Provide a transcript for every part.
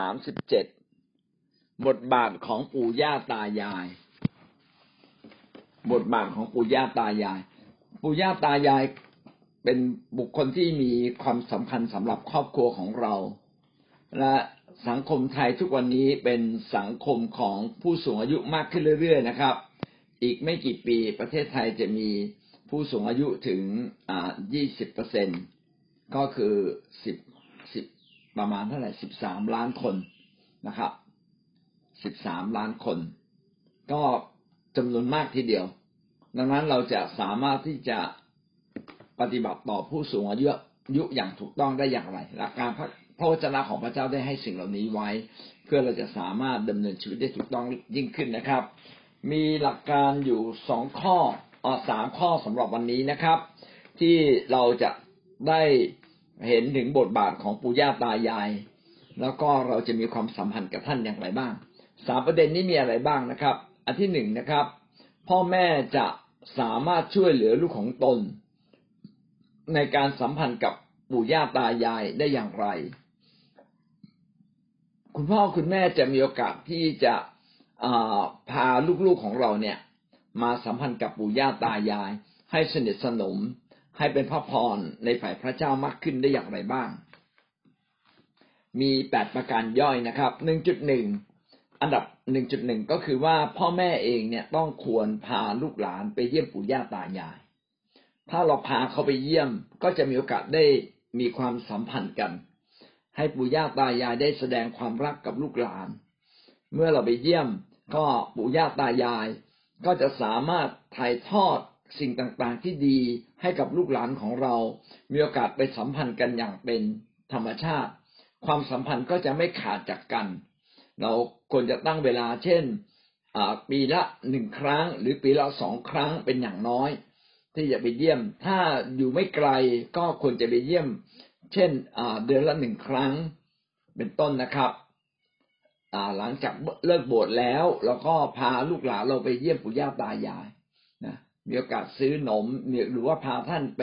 สามสิบเจ็ดบทบาทของปู่ย่าตายาย บทบาทของปู่ย่าตายาย ปู่ย่าตายายเป็นบุคคลที่มีความสำคัญสำหรับครอบครัวของเรา และสังคมไทยทุกวันนี้เป็นสังคมของผู้สูงอายุมากขึ้นเรื่อยๆนะครับ อีกไม่กี่ปีประเทศไทยจะมีผู้สูงอายุถึงอ่ายี่สิบเปอร์เซ็นก็คือสิบสิบ ประมาณเท่าไหร่สิบสามล้านคนนะครับสิบสามล้านคน ก็จำนวนมากทีเดียว ดังนั้นเราจะสามารถที่จะปฏิบัติต่อผู้สูงอายุยุอย่างถูกต้องได้อย่างไรหลักการพระพระวจนะของพระเจ้าได้ให้สิ่งเหล่านี้ไว้ เพื่อเราจะสามารถดำเนินชีวิตได้ถูกต้องยิ่งขึ้นนะครับ มีหลักการอยู่สองข้อออสามข้อสำหรับวันนี้นะครับ ที่เราจะได้ เห็นถึงบทบาทของปู่ย่าตายาย แล้วก็เราจะมีความสัมพันธ์กับท่านอย่างไรบ้างสามประเด็นนี้มีอะไรบ้างนะครับ อันที่หนึ่งนะครับ พ่อแม่จะสามารถช่วยเหลือลูกของตน ในการสัมพันธ์กับปู่ย่าตายายได้อย่างไร คุณพ่อคุณแม่จะมีโอกาสที่จะพาลูกๆของเราเนี่ย มาสัมพันธ์กับปู่ย่าตายาย ให้สนิทสนม ให้เป็นพระพรในฝ่ายพระเจ้ามากขึ้นได้อย่างไรบ้าง มีแปดประการย่อยนะครับหนึ่งจุดหนึ่งอันดับหนึ่งจุดหนึ่งก็คือว่าพ่อแม่เองเนี่ยต้องควรพาลูกหลานไปเยี่ยมปู่ย่าตายาย ถ้าเราพาเขาไปเยี่ยมก็จะมีโอกาสได้มีความสัมพันธ์กัน ให้ปู่ย่าตายายได้แสดงความรักกับลูกหลาน เมื่อเราไปเยี่ยมก็ปู่ย่าตายาย ก็จะสามารถถ่ายทอด สิ่งต่างๆที่ดีให้กับลูกหลานของเรา มีโอกาสไปสัมพันธ์กันอย่างเป็นธรรมชาติ ความสัมพันธ์ก็จะไม่ขาดจากกัน เราควรจะตั้งเวลาเช่นปีละหนึ่งครั้ง หรือปีละสองครั้งเป็นอย่างน้อย ที่จะไปเยี่ยม ถ้าอยู่ไม่ไกลก็ควรจะไปเยี่ยม เช่นเดือนละหนึ่งครั้งเป็นต้นนะครับหลังจากเลิกโบสถ์แล้วเราก็พาลูกหลานเราไปเยี่ยมปู่ย่าตายาย มีโอกาสซื้อหนมหรือว่าพาท่านไป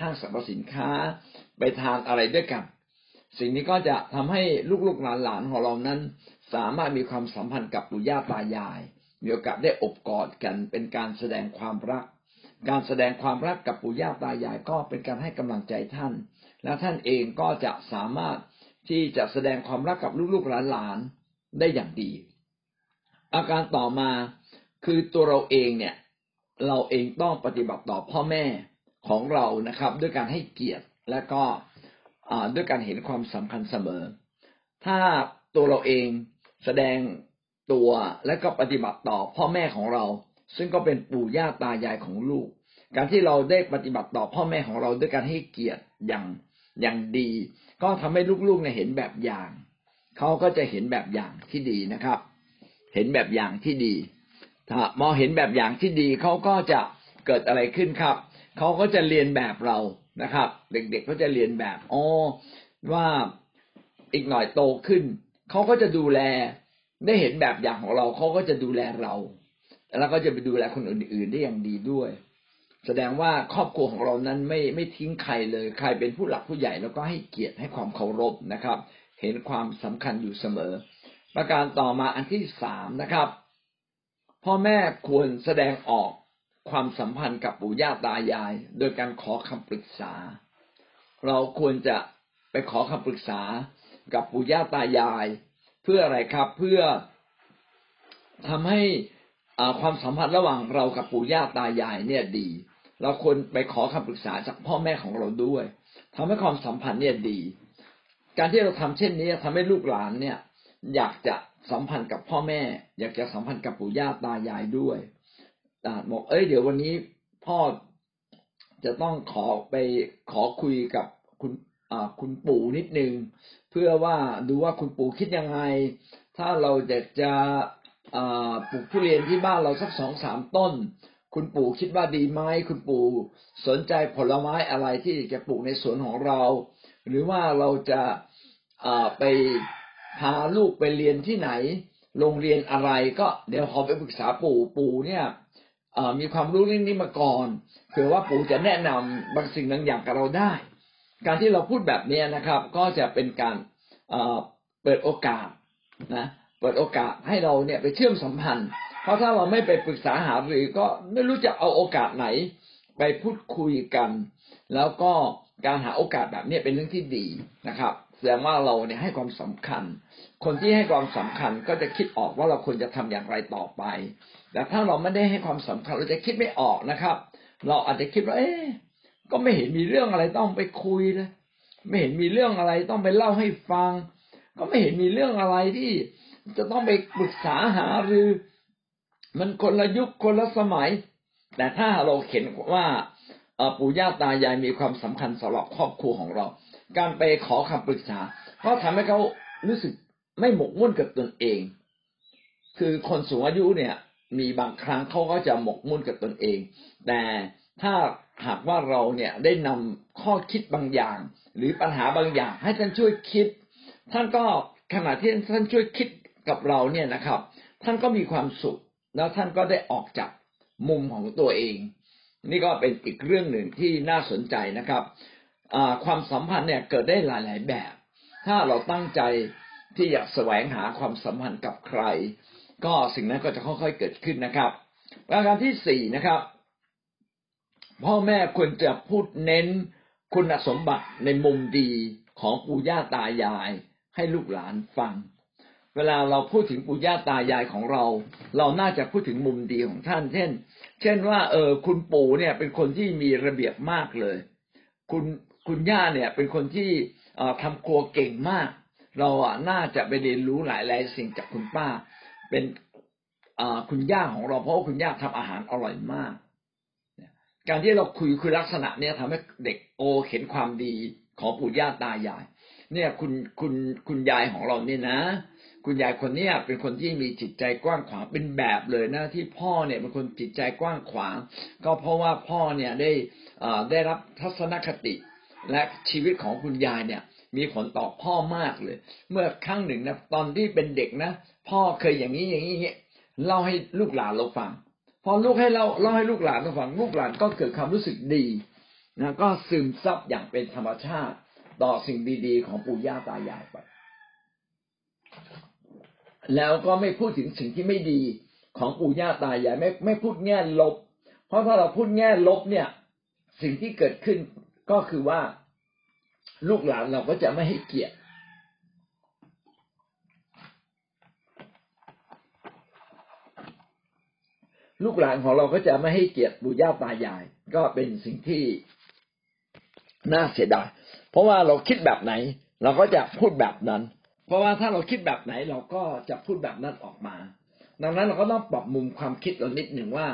ห้างสรรพสินค้า ไปทานอะไรด้วยกัน สิ่งนี้ก็จะทำให้ลูกๆหลานๆของเรานั้น สามารถมีความสัมพันธ์กับปู่ย่าตายาย มีโอกาสได้อบกอดกัน เป็นการแสดงความรัก การแสดงความรักกับปู่ย่าตายายก็เป็นการให้กำลังใจท่าน และท่านเองก็จะสามารถที่จะแสดงความรักกับลูกๆหลานๆได้อย่างดี อาการต่อมาคือตัวเราเองเนี่ย เราเองต้องปฏิบัติต่อพ่อแม่ของเรานะครับ ด้วยการให้เกียรติและก็ด้วยการเห็นความสำคัญเสมอ ถ้าตัวเราเองแสดงตัวและก็ปฏิบัติต่อพ่อแม่ของเรา ซึ่งก็เป็นปู่ย่าตายายของลูก การที่เราได้ปฏิบัติต่อพ่อแม่ของเราด้วยการให้เกียรติอย่างอย่างดี ก็ทำให้ลูกๆเนี่ยเห็นแบบอย่างเขาก็จะเห็นแบบอย่างที่ดีนะครับ เห็นแบบอย่างที่ดี มองเห็นแบบอย่างที่ดีเขาก็จะเกิดอะไรขึ้นครับเขาก็จะเรียนแบบเรานะครับ เด็กๆก็จะเรียนแบบอ๋อว่าอีกหน่อยโตขึ้นเขาก็จะดูแลได้เห็นแบบอย่างของเราเขาก็จะดูแลเราแล้วก็จะไปดูแลคนอื่นๆได้อย่างดีด้วย แสดงว่าครอบครัวของเรานั้นไม่ไม่ทิ้งใครเลย ใครเป็นผู้หลักผู้ใหญ่แล้วก็ให้เกียรติให้ความเคารพนะครับ เห็นความสำคัญอยู่เสมอ ประการต่อมาอันที่สามนะครับ พ่อแม่ควรแสดงออกความสัมพันธ์กับปู่ย่าตายาย โดยการขอคำปรึกษา เราควรจะไปขอคำปรึกษากับปู่ย่าตายาย เพื่ออะไรครับเพื่อทำให้ความสัมพันธ์ระหว่างเรากับปู่ย่าตายายเนี่ยดี เราควรไปขอคำปรึกษาจากพ่อแม่ของเราด้วยทำให้ความสัมพันธ์เนี่ยดี การที่เราทำเช่นนี้ทำให้ลูกหลานเนี่ย อยากจะ สัมพันธ์กับพ่อแม่ อยากจะสัมพันธ์กับปู่ย่าตายายด้วยบอกเอ้ยเดี๋ยววันนี้พ่อจะต้องขอไปขอคุยกับคุณคุณปู่นิดนึง เพื่อว่าดูว่าคุณปู่คิดยังไง ถ้าเราจะจะปลูกทุเรียนที่บ้านเราสักสองสามต้น คุณปู่คิดว่าดีไหมคุณปู่สนใจผลไม้อะไรที่จะปลูกในสวนของเรา หรือว่าเราจะไป พาลูกไปเรียนที่ไหน โรงเรียนอะไรก็เดี๋ยวขอไปปรึกษาปู่ปู่เนี่ยมีความรู้เรื่องนี้มาก่อนเผื่อว่าปู่จะแนะนำบางสิ่งบางอย่างกับเราได้ การที่เราพูดแบบนี้นะครับ ก็จะเป็นการเปิดโอกาสนะเปิดโอกาสให้เราเนี่ยไปเชื่อมสัมพันธ์ เพราะถ้าเราไม่ไปปรึกษาหารือก็ไม่รู้จะเอาโอกาสไหน ไปพูดคุยกัน แล้วก็การหาโอกาสแบบนี้เป็นเรื่องที่ดีนะครับ แสดงว่าเราเนี่ยให้ความสำคัญ คนที่ให้ความสำคัญก็จะคิดออกว่าเราควรจะทำอย่างไรต่อไป แต่ถ้าเราไม่ได้ให้ความสำคัญเราจะคิดไม่ออกนะครับ เราอาจจะคิดว่า เอ๊ะก็ไม่เห็นมีเรื่องอะไรต้องไปคุยเลยไม่เห็นมีเรื่องอะไรต้องไปเล่าให้ฟัง ก็ไม่เห็นมีเรื่องอะไรที่จะต้องไปปรึกษาหารือ มันคนละยุคคนละสมัย แต่ถ้าเราเห็นว่าปู่ย่าตายายมีความสำคัญสำหรับครอบครัวของเรา การไปขอคำปรึกษา ก็ทำให้เขารู้สึกไม่หมกมุ่นกับตนเอง คือคนสูงอายุเนี่ย มีบางครั้งเขาก็จะหมกมุ่นกับตนเอง แต่ถ้าหากว่าเราเนี่ยได้นำข้อคิดบางอย่าง หรือปัญหาบางอย่าง ให้ท่านช่วยคิด ท่านก็ขณะที่ท่านช่วยคิดกับเราเนี่ยนะครับ ท่านก็มีความสุข แล้วท่านก็ได้ออกจากมุมของตัวเอง นี่ก็เป็นอีกเรื่องหนึ่งที่น่าสนใจนะครับ ความสัมพันธ์เนี่ยเกิดได้หลาย ๆ แบบ ถ้าเราตั้งใจที่อยากแสวงหาความสัมพันธ์กับใคร ก็สิ่งนั้นก็จะค่อย ๆ เกิดขึ้นนะครับ ประการที่สี่นะครับ พ่อแม่ควรจะพูดเน้นคุณสมบัติในมุมดีของปู่ย่าตายาย ให้ลูกหลานฟัง เวลาเราพูดถึงปู่ย่าตายายของเรา เราน่าจะพูดถึงมุมดีของท่าน เช่น เช่นว่า เออคุณปู่เนี่ย เป็นคนที่มีระเบียบมากเลย คุณ คุณย่าเนี่ย เป็นคนที่ทำครัวเก่งมาก เราอะน่าจะไปเรียนรู้หลายหลายสิ่งจากคุณป้า เป็นคุณย่าของเราเพราะว่าคุณย่าทำอาหารอร่อยมาก การที่เราคุยคือลักษณะเนี้ยทำให้เด็กโอเห็นความดีของปู่ย่าตายาย เนี่ยคุณคุณคุณยายของเราเนี่ยนะ คุณยายคนเนี้ยเป็นคนที่มีจิตใจกว้างขวางเป็นแบบเลยนะ ที่พ่อเนี่ยเป็นคนจิตใจกว้างขวาง ก็เพราะว่าพ่อเนี่ยได้ได้รับทัศนคติ และชีวิตของคุณยายเนี่ย มีผลต่อพ่อมากเลย เมื่อครั้งหนึ่งนะตอนที่เป็นเด็กนะพ่อเคยอย่างนี้อย่างนี้เล่าให้ลูกหลานเราฟัง พอลูกให้เราเล่าให้ลูกหลานเราฟังลูกหลานก็เกิดความรู้สึกดีนะก็ซึมซับอย่างเป็นธรรมชาติต่อสิ่งดีๆ ของปู่ย่าตายายไป แล้วก็ไม่พูดถึงสิ่งที่ไม่ดีของปู่ย่าตายายไม่ไม่พูดแง่ลบ เพราะถ้าเราพูดแง่ลบเนี่ย สิ่งที่เกิดขึ้น ก็คือว่าลูกหลานเราก็จะไม่ให้เกียรติลูกหลานของเราก็จะไม่ให้เกียรติปู่ย่าตายาย ก็เป็นสิ่งที่น่าเสียดาย เพราะว่าเราคิดแบบไหน เราก็จะพูดแบบนั้น เพราะว่าถ้าเราคิดแบบไหนเราก็จะพูดแบบนั้นออกมา ดังนั้นเราก็ต้องปรับมุมความคิดเรานิดหนึ่งว่า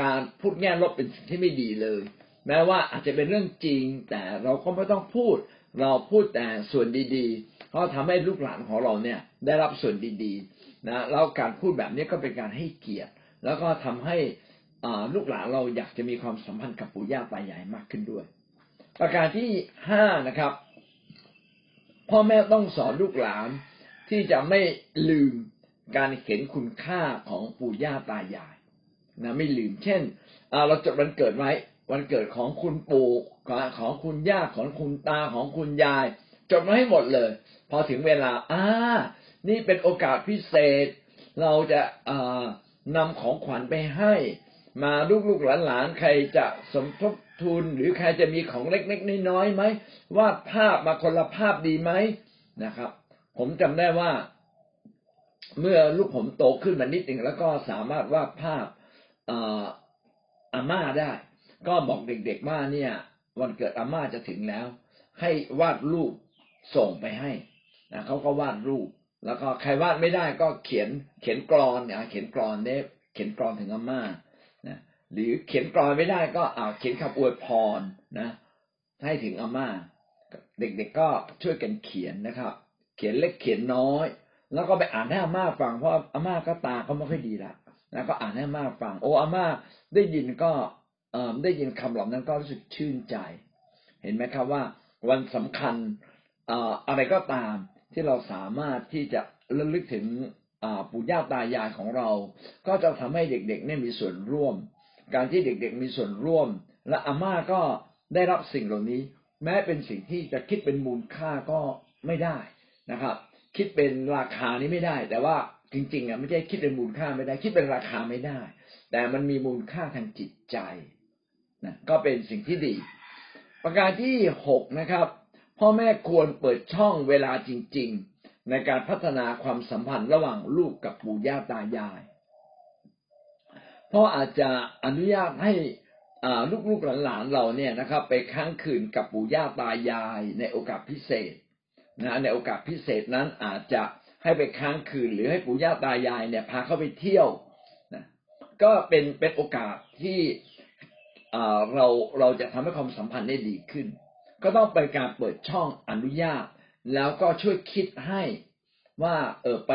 การพูดแง่ลบเป็นสิ่งที่ไม่ดีเลย แม้ว่าอาจจะเป็นเรื่องจริง แต่เราก็ไม่ต้องพูด เราพูดแต่ส่วนดีๆ เพราะทำให้ลูกหลานของเราเนี่ยได้รับส่วนดีๆนะแล้วการพูดแบบนี้ก็เป็นการให้เกียรติ แล้วก็ทำให้ลูกหลานเราอยากจะมีความสัมพันธ์กับปู่ย่าตายายมากขึ้นด้วย ประการที่ห้านะครับ พ่อแม่ต้องสอนลูกหลานที่จะไม่ลืมการเห็นคุณค่าของปู่ย่าตายายนะไม่ลืม เช่นเราจดวันเกิดไว้ วันเกิดของคุณปู่ของคุณย่าของคุณตาของคุณยาย จดมาให้หมดเลย พอถึงเวลาอ่านี่เป็นโอกาสพิเศษ เราจะนำของขวัญไปให้ มาลูกๆหลานๆใครจะสมทบทุนหรือใครจะมีของเล็กๆน้อยๆไหมวาดภาพมาคนละภาพดีไหมนะครับ ผมจำได้ว่า เมื่อลูกผมโตขึ้นมานิดหนึ่งแล้วก็สามารถวาดภาพอาม่าได้ ก็บอกเด็กๆว่าเนี่ย วันเกิดอาม่าจะถึงแล้ว ให้วาดรูปส่งไปให้นะเขาก็วาดรูป แล้วก็ใครวาดไม่ได้ก็เขียนเขียนกรอนเนี่ยเขียนกรอนเนี่ยเขียนกรอนถึงอาม่านะหรือเขียนกรอนไม่ได้ก็อ่าเขียนคำอวยพรนะให้ถึงอาม่า เด็กๆก็ช่วยกันเขียนนะครับ เขียนเล็กเขียนน้อย แล้วก็ไปอ่านให้อาม่าฟังเพราะอาม่าก็ตาก็ไม่ค่อยดีละแล้วก็อ่านให้อาม่าฟังโอ้อาม่าได้ยินก็ ได้ยินคำเหล่านั้นก็รู้สึกชื่นใจ เห็นไหมครับว่าวันสำคัญอะไรก็ตามที่เราสามารถที่จะระลึกถึงปู่ย่าตายายของเรา ก็จะทำให้เด็กๆเนี่ยมีส่วนร่วม การที่เด็กๆมีส่วนร่วม และอาม่าก็ได้รับสิ่งเหล่านี้ แม้เป็นสิ่งที่จะคิดเป็นมูลค่าก็ไม่ได้นะครับ คิดเป็นราคานี้ไม่ได้ แต่ว่าจริงๆอะไม่ใช่คิดเป็นมูลค่าไม่ได้ คิดเป็นราคาไม่ได้ แต่มันมีมูลค่าทางจิตใจ นะก็เป็นสิ่งที่ดี ประการที่หกนะครับ พ่อแม่ควรเปิดช่องเวลาจริง ๆ ในการพัฒนาความสัมพันธ์ระหว่างลูกกับปู่ย่าตายายพ่ออาจจะอนุญาตให้ลูกๆหลานๆเราเนี่ยนะครับ ไปค้างคืนกับปู่ย่าตายายในโอกาสพิเศษนะในโอกาสพิเศษนั้นอาจจะให้ไปค้างคืน หรือให้ปู่ย่าตายายเนี่ยพาเข้าไปเที่ยวนะก็เป็นเป็นโอกาสที่ เราเราจะทำให้ความสัมพันธ์ได้ดีขึ้น ก็ต้องเป็นการเปิดช่องอนุญาต แล้วก็ช่วยคิดให้ว่า เออไป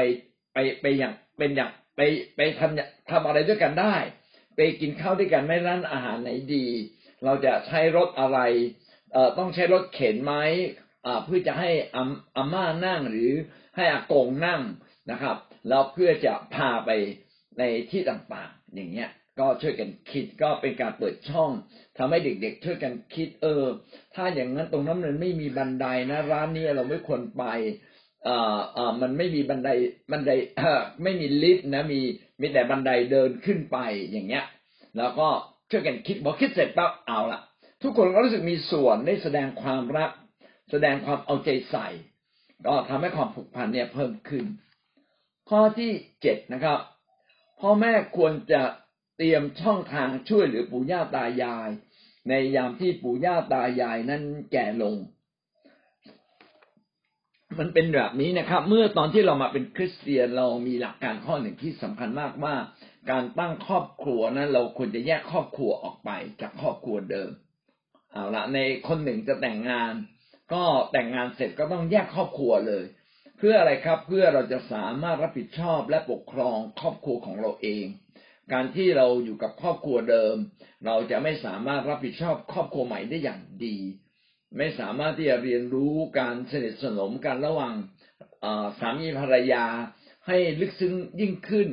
ไปไปอย่างเป็นอย่างไปไปทำทำอะไรด้วยกันได้ ไปกินข้าวด้วยกันไม่ร้านอาหารไหนดี เราจะใช้รถอะไรเอ่อต้องใช้รถเข็นไหมอ่าเพื่อจะให้อาอาม่านั่งหรือให้อากงนั่งนะครับ แล้วเพื่อจะพาไปในที่ต่างๆ อย่างเงี้ย ก็ช่วยกันคิดก็เป็นการเปิดช่องทำให้เด็กๆ ช่วยกันคิดเออ ถ้าอย่างนั้นตรงนั้นมันไม่มีบันไดนะ ร้านนี้เราไม่ควรไปอ่าอ่ามันไม่มีบันไดบันไดไม่มีลิฟต์นะมีมีแต่บันไดเดินขึ้นไปอย่างเงี้ย แล้วก็ช่วยกันคิดพอคิดเสร็จปั๊บเอาละทุกคนก็รู้สึกมีส่วนได้แสดงความรัก แสดงความเอาใจใส่ ก็ทำให้ความผูกพันเนี่ยเพิ่มขึ้น ข้อที่เจ็ดนะครับพ่อแม่ควรจะ เตรียมช่องทางช่วยเหลือปู่ย่าตายาย ในยามที่ปู่ย่าตายายนั้นแก่ลง มันเป็นแบบนี้นะครับ เมื่อตอนที่เรามาเป็นคริสเตียนเรามีหลักการข้อหนึ่งที่สำคัญมากว่า การตั้งครอบครัวนั้น เราควรจะแยกครอบครัวออกไปจากครอบครัวเดิมเอาละในคนหนึ่งจะแต่งงาน ก็แต่งงานเสร็จก็ต้องแยกครอบครัวเลย เพื่ออะไรครับเพื่อเราจะสามารถรับผิดชอบและปกครองครอบครัวของเราเอง การที่เราอยู่กับครอบครัวเดิม เราจะไม่สามารถรับผิดชอบครอบครัวใหม่ได้อย่างดี ไม่สามารถที่จะเรียนรู้การสนิทสนมกันระหว่างสามีภรรยาให้ลึกซึ้งยิ่งขึ้น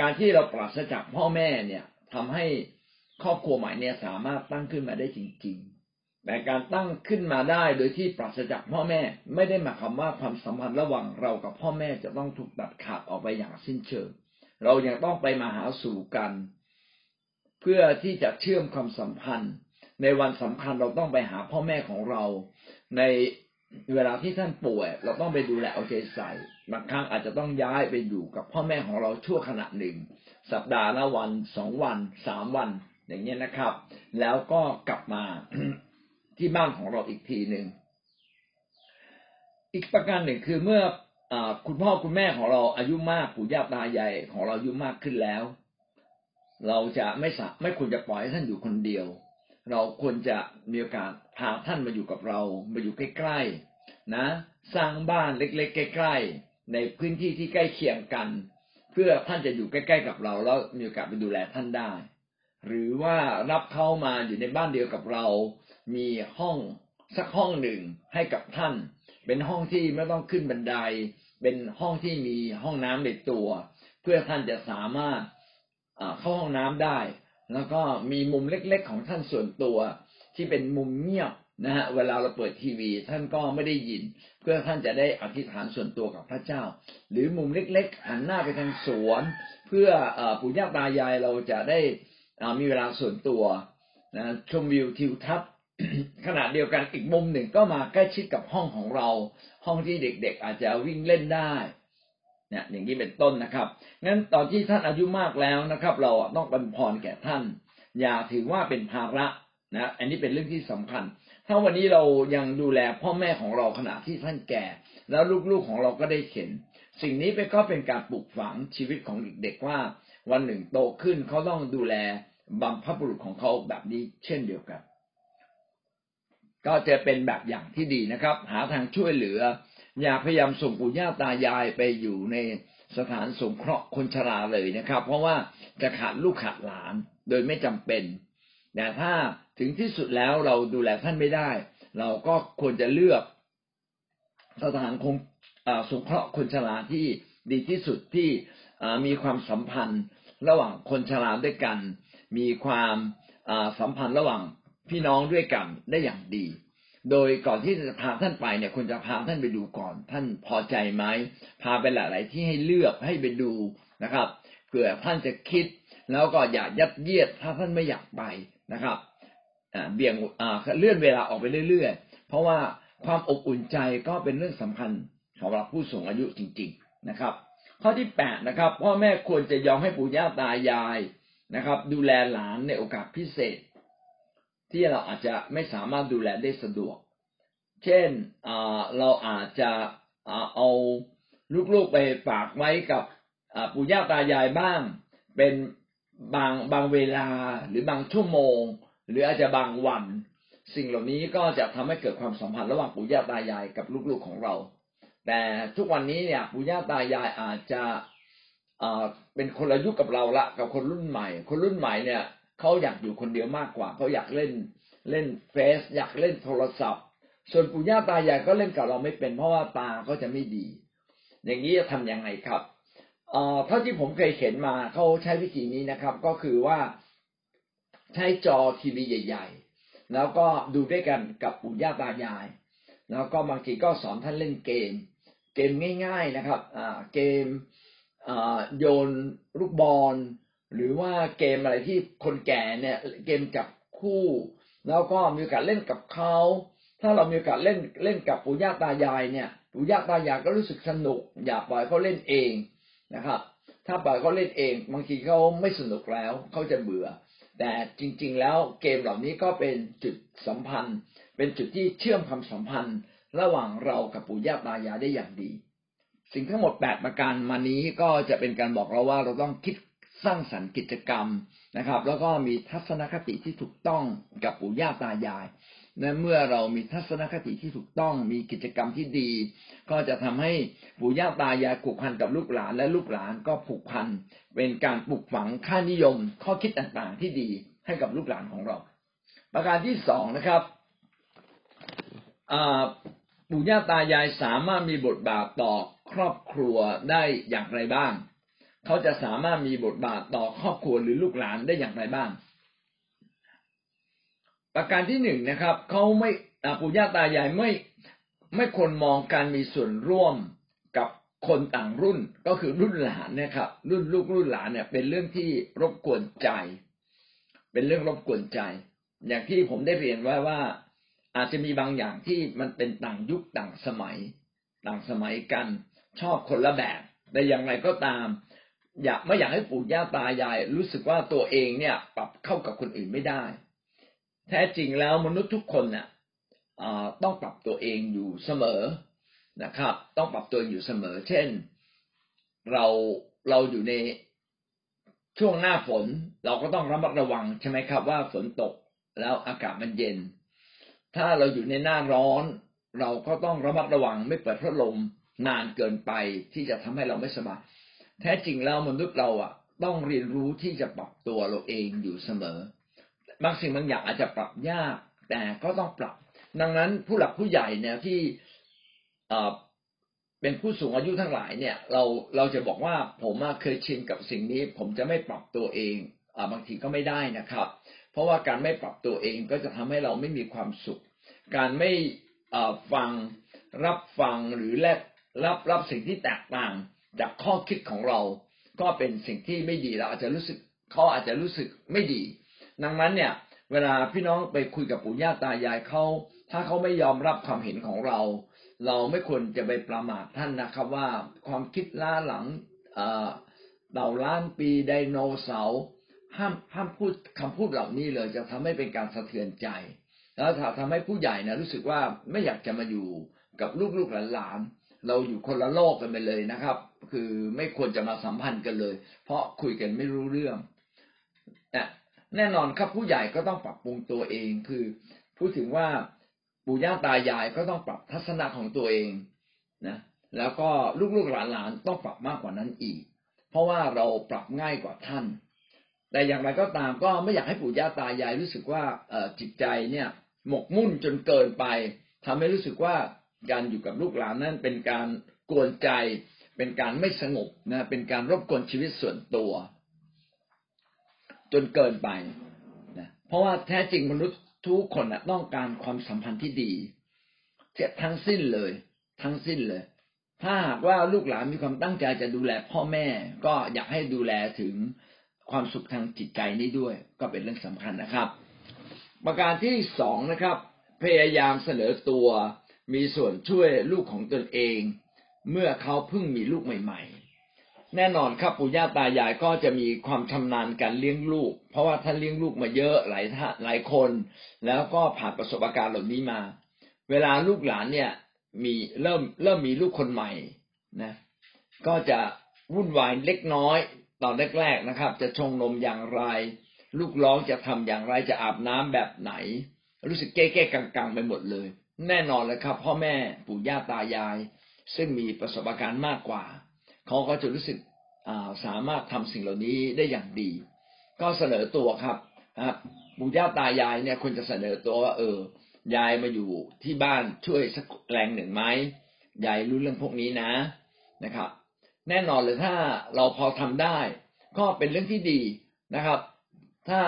การที่เราปราศจากพ่อแม่เนี่ยทำให้ครอบครัวใหม่เนี่ยสามารถตั้งขึ้นมาได้จริง ๆ แต่การตั้งขึ้นมาได้โดยที่ปราศจากพ่อแม่ ไม่ได้หมายความว่าความสัมพันธ์ระหว่างเรากับพ่อแม่จะต้องถูกตัดขาดออกไปอย่างสิ้นเชิง เรายังต้องไปมาหาสู่กัน เพื่อที่จะเชื่อมความสัมพันธ์ ในวันสำคัญเราต้องไปหาพ่อแม่ของเรา ในเวลาที่ท่านป่วย เราต้องไปดูแลเอาใจใส่บางครั้งอาจจะต้องย้ายไปอยู่กับพ่อแม่ของเราชั่วขณะหนึ่ง สัปดาห์ละวันสองวันสามวัน อย่างเงี้ยนะครับ แล้วก็กลับมาที่บ้านของเราอีกทีหนึ่งอีกประการหนึ่งคือเมื่อ คุณพ่อคุณแม่ของเราอายุมากปู่ย่าตายายของเราอายุมากขึ้นแล้ว เราจะไม่สไม่ควรจะปล่อยให้ท่านอยู่คนเดียว เราควรจะมีโอกาสพาท่านมาอยู่กับเรา มาอยู่ใกล้ๆนะ สร้างบ้านเล็ก ๆ ใกล้ ๆ ในพื้นที่ที่ใกล้เคียงกัน เพื่อท่านจะอยู่ใกล้ ๆ กับเราแล้วมีโอกาสไปดูแลท่านได้ หรือว่ารับเข้ามาอยู่ในบ้านเดียวกับเรา มีห้องสักห้องหนึ่งให้กับท่าน เป็นห้องที่ไม่ต้องขึ้นบันได เป็นห้องที่มีห้องน้ำในตัว เพื่อท่านจะสามารถเข้าห้องน้ำได้ แล้วก็มีมุมเล็ก ๆ ของท่านส่วนตัว ที่เป็นมุมเงียบนะฮะเวลาเราเปิดทีวี ท่านก็ไม่ได้ยิน เพื่อท่านจะได้อธิษฐานส่วนตัวกับพระเจ้า หรือมุมเล็ก ๆ หันหน้าไปทางสวน เพื่อปู่ย่าตายายเราจะได้มีเวลาส่วนตัวนะชมวิวทิวทัศน์ ขณะเดียวกันอีกมุมหนึ่งก็มาใกล้ชิดกับห้องของเรา ห้องที่เด็ก ๆ อาจจะวิ่งเล่นได้เนี่ยอย่างนี้เป็นต้นนะครับงั้นตอนที่ท่านอายุมากแล้วนะครับ เราต้องบรรพรแก่ท่าน อย่าถือว่าเป็นภาระนะอันนี้เป็นเรื่องที่สำคัญ ถ้าวันนี้เรายังดูแลพ่อแม่ของเราขณะที่ท่านแก่ แล้วลูกๆของเราก็ได้เห็น สิ่งนี้เป็นก็เป็นการปลูกฝังชีวิตของเด็กๆว่า วันหนึ่งโตขึ้นเขาต้องดูแลบัมพบุรุษของเขาแบบนี้เช่นเดียวกัน ก็จะเป็นแบบอย่างที่ดีนะครับ หาทางช่วยเหลือ อย่าพยายามส่งปู่ย่าตายายไปอยู่ในสถานสงเคราะห์คนชราเลยนะครับ เพราะว่าจะขาดลูกขาดหลานโดยไม่จำเป็นแต่ถ้าถึงที่สุดแล้วเราดูแลท่านไม่ได้ เราก็ควรจะเลือกสถานคงสงเคราะห์คนชราที่ดีที่สุดที่มีความสัมพันธ์ระหว่างคนชราด้วยกัน มีความสัมพันธ์ระหว่าง พี่น้องด้วยกันได้อย่างดี โดยก่อนที่จะพาท่านไปเนี่ยควรจะพาท่านไปดูก่อน ท่านพอใจไหมพาไปหลาย ๆ ที่ให้เลือกให้ไปดูนะครับเผื่อท่านจะคิด แล้วก็อย่ายัดเยียดถ้าท่านไม่อยากไปนะครับเบี่ยงเลื่อนเวลาออกไปเรื่อย ๆ เพราะว่าความอบอุ่นใจก็เป็นเรื่องสำคัญสำหรับผู้สูงอายุจริง ๆ นะครับ ข้อที่แปดนะครับพ่อแม่ควรจะยอมให้ปู่ย่าตายายนะครับ ดูแลหลานในโอกาสพิเศษ ที่เราอาจจะไม่สามารถดูแลได้สะดวก เช่นเราอาจจะเอาลูกๆไปฝากไว้กับปู่ย่าตายายบ้าง เป็นบางบางเวลาหรือบางชั่วโมง หรืออาจจะบางวัน สิ่งเหล่านี้ก็จะทำให้เกิดความสัมพันธ์ระหว่างปู่ย่าตายายกับลูกๆของเรา แต่ทุกวันนี้เนี่ยปู่ย่าตายายอาจจะเป็นคนละยุคกับเราละกับคนรุ่นใหม่ คนรุ่นใหม่เนี่ย เขาอยากอยู่คนเดียวมากกว่า เขาอยากเล่นเล่นเฟซอยากเล่นโทรศัพท์ ส่วนปู่ย่าตายายก็เล่นกับเราไม่เป็น เพราะว่าตาก็จะไม่ดี อย่างนี้จะทํำยังไงครับเท่าที่ผมเคยเห็นมาเขาใช้วิธีนี้นะครับ ก็คือว่าใช้จอทีวีใหญ่ ๆ แล้วก็ดูด้วยกันกับปู่ย่าตายาย แล้วก็บางทีก็สอนท่านเล่นเกม เกมง่าย ๆนะครับเกมโยนลูกบอล หรือว่าเกมอะไรที่คนแก่เนี่ย เกมจับคู่ แล้วก็มีโอกาสเล่นกับเขาถ้าเรามีโอกาสเล่นเล่นกับปู่ย่าตายายเนี่ยปู่ย่าตายายก็รู้สึกสนุก อยากปล่อยเขาเล่นเองนะครับ ถ้าปล่อยเขาเล่นเอง บางทีเขาไม่สนุกแล้วเขาจะเบื่อ แต่จริง ๆ แล้วเกมเหล่านี้ก็เป็นจุดสัมพันธ์ เป็นจุดที่เชื่อมความสัมพันธ์ ระหว่างเรากับปู่ย่าตายายได้อย่างดี สิ่งทั้งหมดแปดประการมานี้ก็จะเป็นการบอกเราว่าเราต้องคิด สร้างสรรค์กิจกรรมนะครับ แล้วก็มีทัศนคติที่ถูกต้องกับปู่ย่าตายายนะเมื่อเรามีทัศนคติที่ถูกต้องมีกิจกรรมที่ดี ก็จะทำให้ปู่ย่าตายายผูกพันกับลูกหลานและลูกหลานก็ผูกพันเป็นการปลูกฝังค่านิยม ข้อคิดต่างๆที่ดีให้กับลูกหลานของเรา ประการที่สองนะครับปู่ย่าตายายสามารถมีบทบาทต่อครอบครัวได้อย่างไรบ้าง เขาจะสามารถมีบทบาทต่อครอบครัวหรือลูกหลานได้อย่างไรบ้าง ประการที่หนึ่งนะครับเขาไม่ปู่ย่าตายายไม่ไม่ควรมองการมีส่วนร่วมกับคนต่างรุ่นก็คือรุ่นหลานนะครับ รุ่นลูกรุ่นหลานเนี่ย เป็นเรื่องที่รบกวนใจ เป็นเรื่องรบกวนใจ อย่างที่ผมได้เรียนไว้ว่า อาจจะมีบางอย่างที่มันเป็นต่างยุคต่างสมัย ต่างสมัยกันชอบคนละแบบ แต่อย่างไรก็ตาม อยากไม่อยากให้ปู่ย่าตายาย รู้สึกว่าตัวเองเนี่ยปรับเข้ากับคนอื่นไม่ได้ แท้จริงแล้วมนุษย์ทุกคนเนี่ยต้องปรับตัวเองอยู่เสมอนะครับ ต้องปรับตัวอยู่เสมอ เช่น เราเราอยู่ในช่วงหน้าฝน เราก็ต้องระมัดระวังใช่ไหมครับ ว่าฝนตกแล้วอากาศมันเย็น ถ้าเราอยู่ในหน้าร้อน เราก็ต้องระมัดระวังไม่เปิดพัดลมนานเกินไปที่จะทำให้เราไม่สบาย แท้จริงแล้วมนุษย์เราอะ ต้องเรียนรู้ที่จะปรับตัวเราเองอยู่เสมอบางสิ่งบางอย่างอาจจะปรับยาก แต่ก็ต้องปรับ ดังนั้นผู้หลักผู้ใหญ่เนี่ยที่เป็นผู้สูงอายุทั้งหลายเนี่ย เราเราจะบอกว่าผมเคยชินกับสิ่งนี้ ผมจะไม่ปรับตัวเองอบางทีก็ไม่ได้นะครับ เพราะว่าการไม่ปรับตัวเองก็จะทำให้เราไม่มีความสุข การไม่ฟังรับฟังหรือแลกรับรับสิ่งที่แตกต่าง จากข้อคิดของเรา ก็เป็นสิ่งที่ไม่ดีเราอาจจะรู้สึกเขาอาจจะรู้สึกไม่ดี ดังนั้นเนี่ย เวลาพี่น้องไปคุยกับปู่ย่าตายายเขาถ้าเขาไม่ยอมรับความเห็นของเรา เราไม่ควรจะไปประมาทท่านนะครับว่าความคิดล้าหลังเต่าล้านปีไดโนเสาร์ห้ามห้ามพูดคำพูดเหล่านี้เลยจะทำให้เป็นการสะเทือนใจ แล้วทำให้ผู้ใหญ่นะรู้สึกว่าไม่อยากจะมาอยู่กับลูกๆหลานๆเราอยู่คนละโลกกันไปเลยนะครับ คือไม่ควรจะมาสัมพันธ์กันเลย เพราะคุยกันไม่รู้เรื่องแน่นอนครับผู้ใหญ่ก็ต้องปรับปรุงตัวเอง คือพูดถึงว่าปู่ย่าตายายก็ต้องปรับทัศนะของตัวเองนะแล้วก็ลูกๆหลานๆต้องปรับมากกว่านั้นอีก เพราะว่าเราปรับง่ายกว่าท่าน แต่อย่างไรก็ตามก็ไม่อยากให้ปู่ย่าตายายรู้สึกว่าจิตใจเนี่ยหมกมุ่นจนเกินไปทำให้รู้สึกว่าการอยู่กับลูกหลานนั้นเป็นการกวนใจ เป็นการไม่สงบนะเป็นการรบกวนชีวิตส่วนตัว จนเกินไปนะเพราะว่าแท้จริงมนุษย์ทุกคนนะต้องการความสัมพันธ์ที่ดีเสียทั้งสิ้นเลย ทั้งสิ้นเลย ถ้าหากว่าลูกหลานมีความตั้งใจจะดูแลพ่อแม่ ก็อยากให้ดูแลถึงความสุขทางจิตใจนี้ด้วย ก็เป็นเรื่องสำคัญนะครับ ประการที่สองนะครับ พยายามเสนอตัวมีส่วนช่วยลูกของตนเอง เมื่อเขาเพิ่งมีลูกใหม่ ๆ แน่นอนครับปู่ย่าตายายก็จะมีความชำนาญการเลี้ยงลูก เพราะว่าท่านเลี้ยงลูกมาเยอะหลายท่าหลายคน แล้วก็ผ่านประสบการณ์เหล่านี้มา เวลาลูกหลานเนี่ยมีเริ่มเริ่มมีลูกคนใหม่นะก็จะวุ่นวายเล็กน้อยตอนแรกๆนะครับ จะชงนมอย่างไร ลูกร้องจะทำอย่างไรจะอาบน้ำแบบไหน รู้สึกแก้ๆกังๆไปหมดเลย แน่นอนเลยครับ พ่อแม่ปู่ย่าตายาย ซึ่งมีประสบการณ์มากกว่า เขาก็จะรู้สึกสามารถทำสิ่งเหล่านี้ได้อย่างดี ก็เสนอตัวครับนะครับปู่ย่าตายายเนี่ยควรจะเสนอตัวว่าเออยายมาอยู่ที่บ้านช่วยสักแรงหนึ่งไหมยายรู้เรื่องพวกนี้นะนะครับ แน่นอนเลยถ้าเราพอทำได้ ก็เป็นเรื่องที่ดีนะครับ ถ้า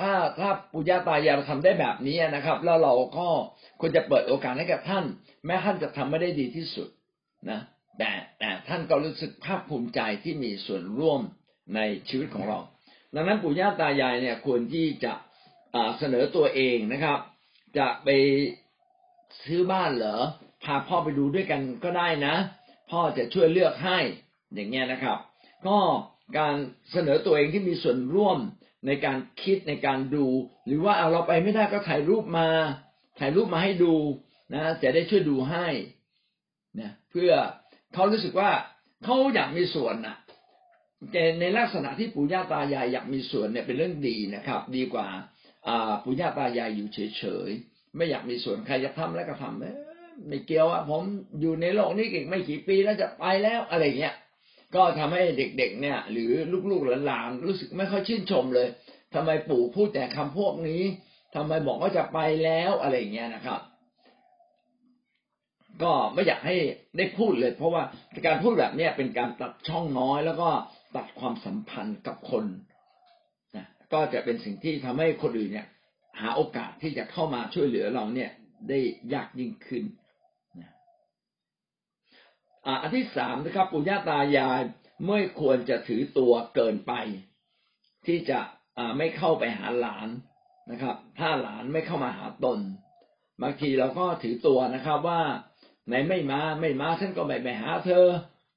ถ้าถ้าปุญญาตายายทำได้แบบนี้นะครับ แล้วเราก็ควรจะเปิดโอกาสให้กับท่าน แม้ท่านจะทำไม่ได้ดีที่สุด นะแต่แต่ท่านก็รู้สึกภาคภูมิใจที่มีส่วนร่วมในชีวิตของเรา ดังนั้นปู่ย่าตายายเนี่ยควรที่จะเสนอตัวเองนะครับ จะไปซื้อบ้านเหรอพาพ่อไปดูด้วยกันก็ได้นะ พ่อจะช่วยเลือกให้อย่างเงี้ยนะครับ ก็การเสนอตัวเองที่มีส่วนร่วมในการคิดในการดู หรือว่าเอาเราไปไม่ได้ก็ถ่ายรูปมา ถ่ายรูปมาให้ดูนะจะได้ช่วยดูให้ นะเพื่อเขารู้สึกว่าเขาอยากมีส่วนนะแต่ในลักษณะที่ปู่ย่าตายายอยากมีส่วนเนี่ยเป็นเรื่องดีนะครับ ดีกว่าปู่ย่าตายายอยู่เฉยๆไม่อยากมีส่วนใครจะทำแล้วก็ทำไม่เกี่ยวอะผมอยู่ในโลกนี้อีกไม่กี่ปีแล้วจะไปแล้วอะไรเงี้ยก็ทำให้เด็กๆเนี่ย หรือลูกๆหลานๆรู้สึกไม่ค่อยชื่นชมเลยทำไมปู่พูดแต่คำพวกนี้ทำไมบอกว่าจะไปแล้วอะไรเงี้ยนะครับ ก็ไม่อยากให้ได้พูดเลย เพราะว่าการพูดแบบเนี้ยเป็นการตัดช่องน้อย แล้วก็ตัดความสัมพันธ์กับคนนะก็จะเป็นสิ่งที่ทำให้คนอื่นเนี่ย หาโอกาสที่จะเข้ามาช่วยเหลือเราเนี่ย ได้ยากยิ่งขึ้นนะอันที่สามนะครับปู่ย่าตายายไม่ควรจะถือตัวเกินไป ที่จะไม่เข้าไปหาหลานนะครับ ถ้าหลานไม่เข้ามาหาตนบางทีเราก็ถือตัวนะครับว่า ไหนไม่มาไม่มาฉันก็ไม่ไปหาเธอ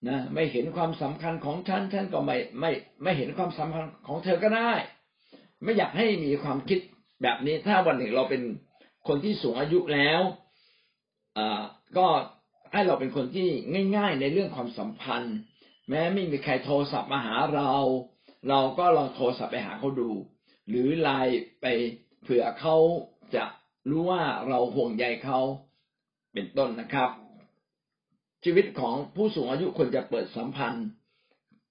นะไม่เห็นความสำคัญของฉันฉันก็ไม่ไม่ไม่เห็นความสำคัญของเธอก็ได้ ไม่อยากให้มีความคิดแบบนี้ถ้าวันหนึ่งเราเป็นคนที่สูงอายุแล้วอ่าก็ให้เราเป็นคนที่ง่าย ๆ ในเรื่องความสัมพันธ์ แม้ไม่มีใครโทรศัพท์มาหาเรา เราก็ลองโทรศัพท์ไปหาเขาดู หรือไลน์ไปเผื่อเขาจะรู้ว่าเราห่วงใยเขา เป็นต้นนะครับ ชีวิตของผู้สูงอายุควรจะเปิดสัมพันธ์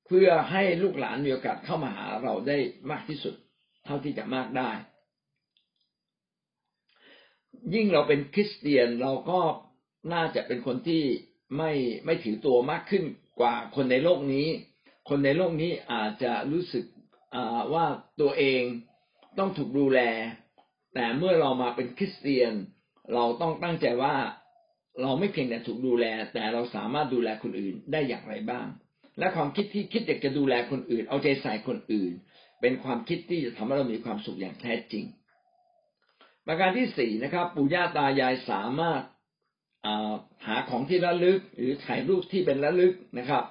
เพื่อให้ลูกหลานมีโอกาสเข้ามาหาเราได้มากที่สุด เท่าที่จะมากได้ ยิ่งเราเป็นคริสเตียนเราก็น่าจะเป็นคนที่ไม่ไม่ถือตัวมากขึ้นกว่าคนในโลกนี้ คนในโลกนี้อาจจะรู้สึกว่าตัวเองต้องถูกดูแล แต่เมื่อเรามาเป็นคริสเตียน เราต้องตั้งใจว่า เราไม่เพียงแต่ถูกดูแล แต่เราสามารถดูแลคนอื่นได้อย่างไรบ้าง และความคิดที่คิดอยากจะดูแลคนอื่น เอาใจใส่คนอื่น เป็นความคิดที่จะทำให้เรามีความสุขอย่างแท้จริง ประการที่สี่นะครับ ปู่ย่าตายายสามารถหาของที่ระลึก หรือถ่ายรูปที่เป็นระลึกนะครับ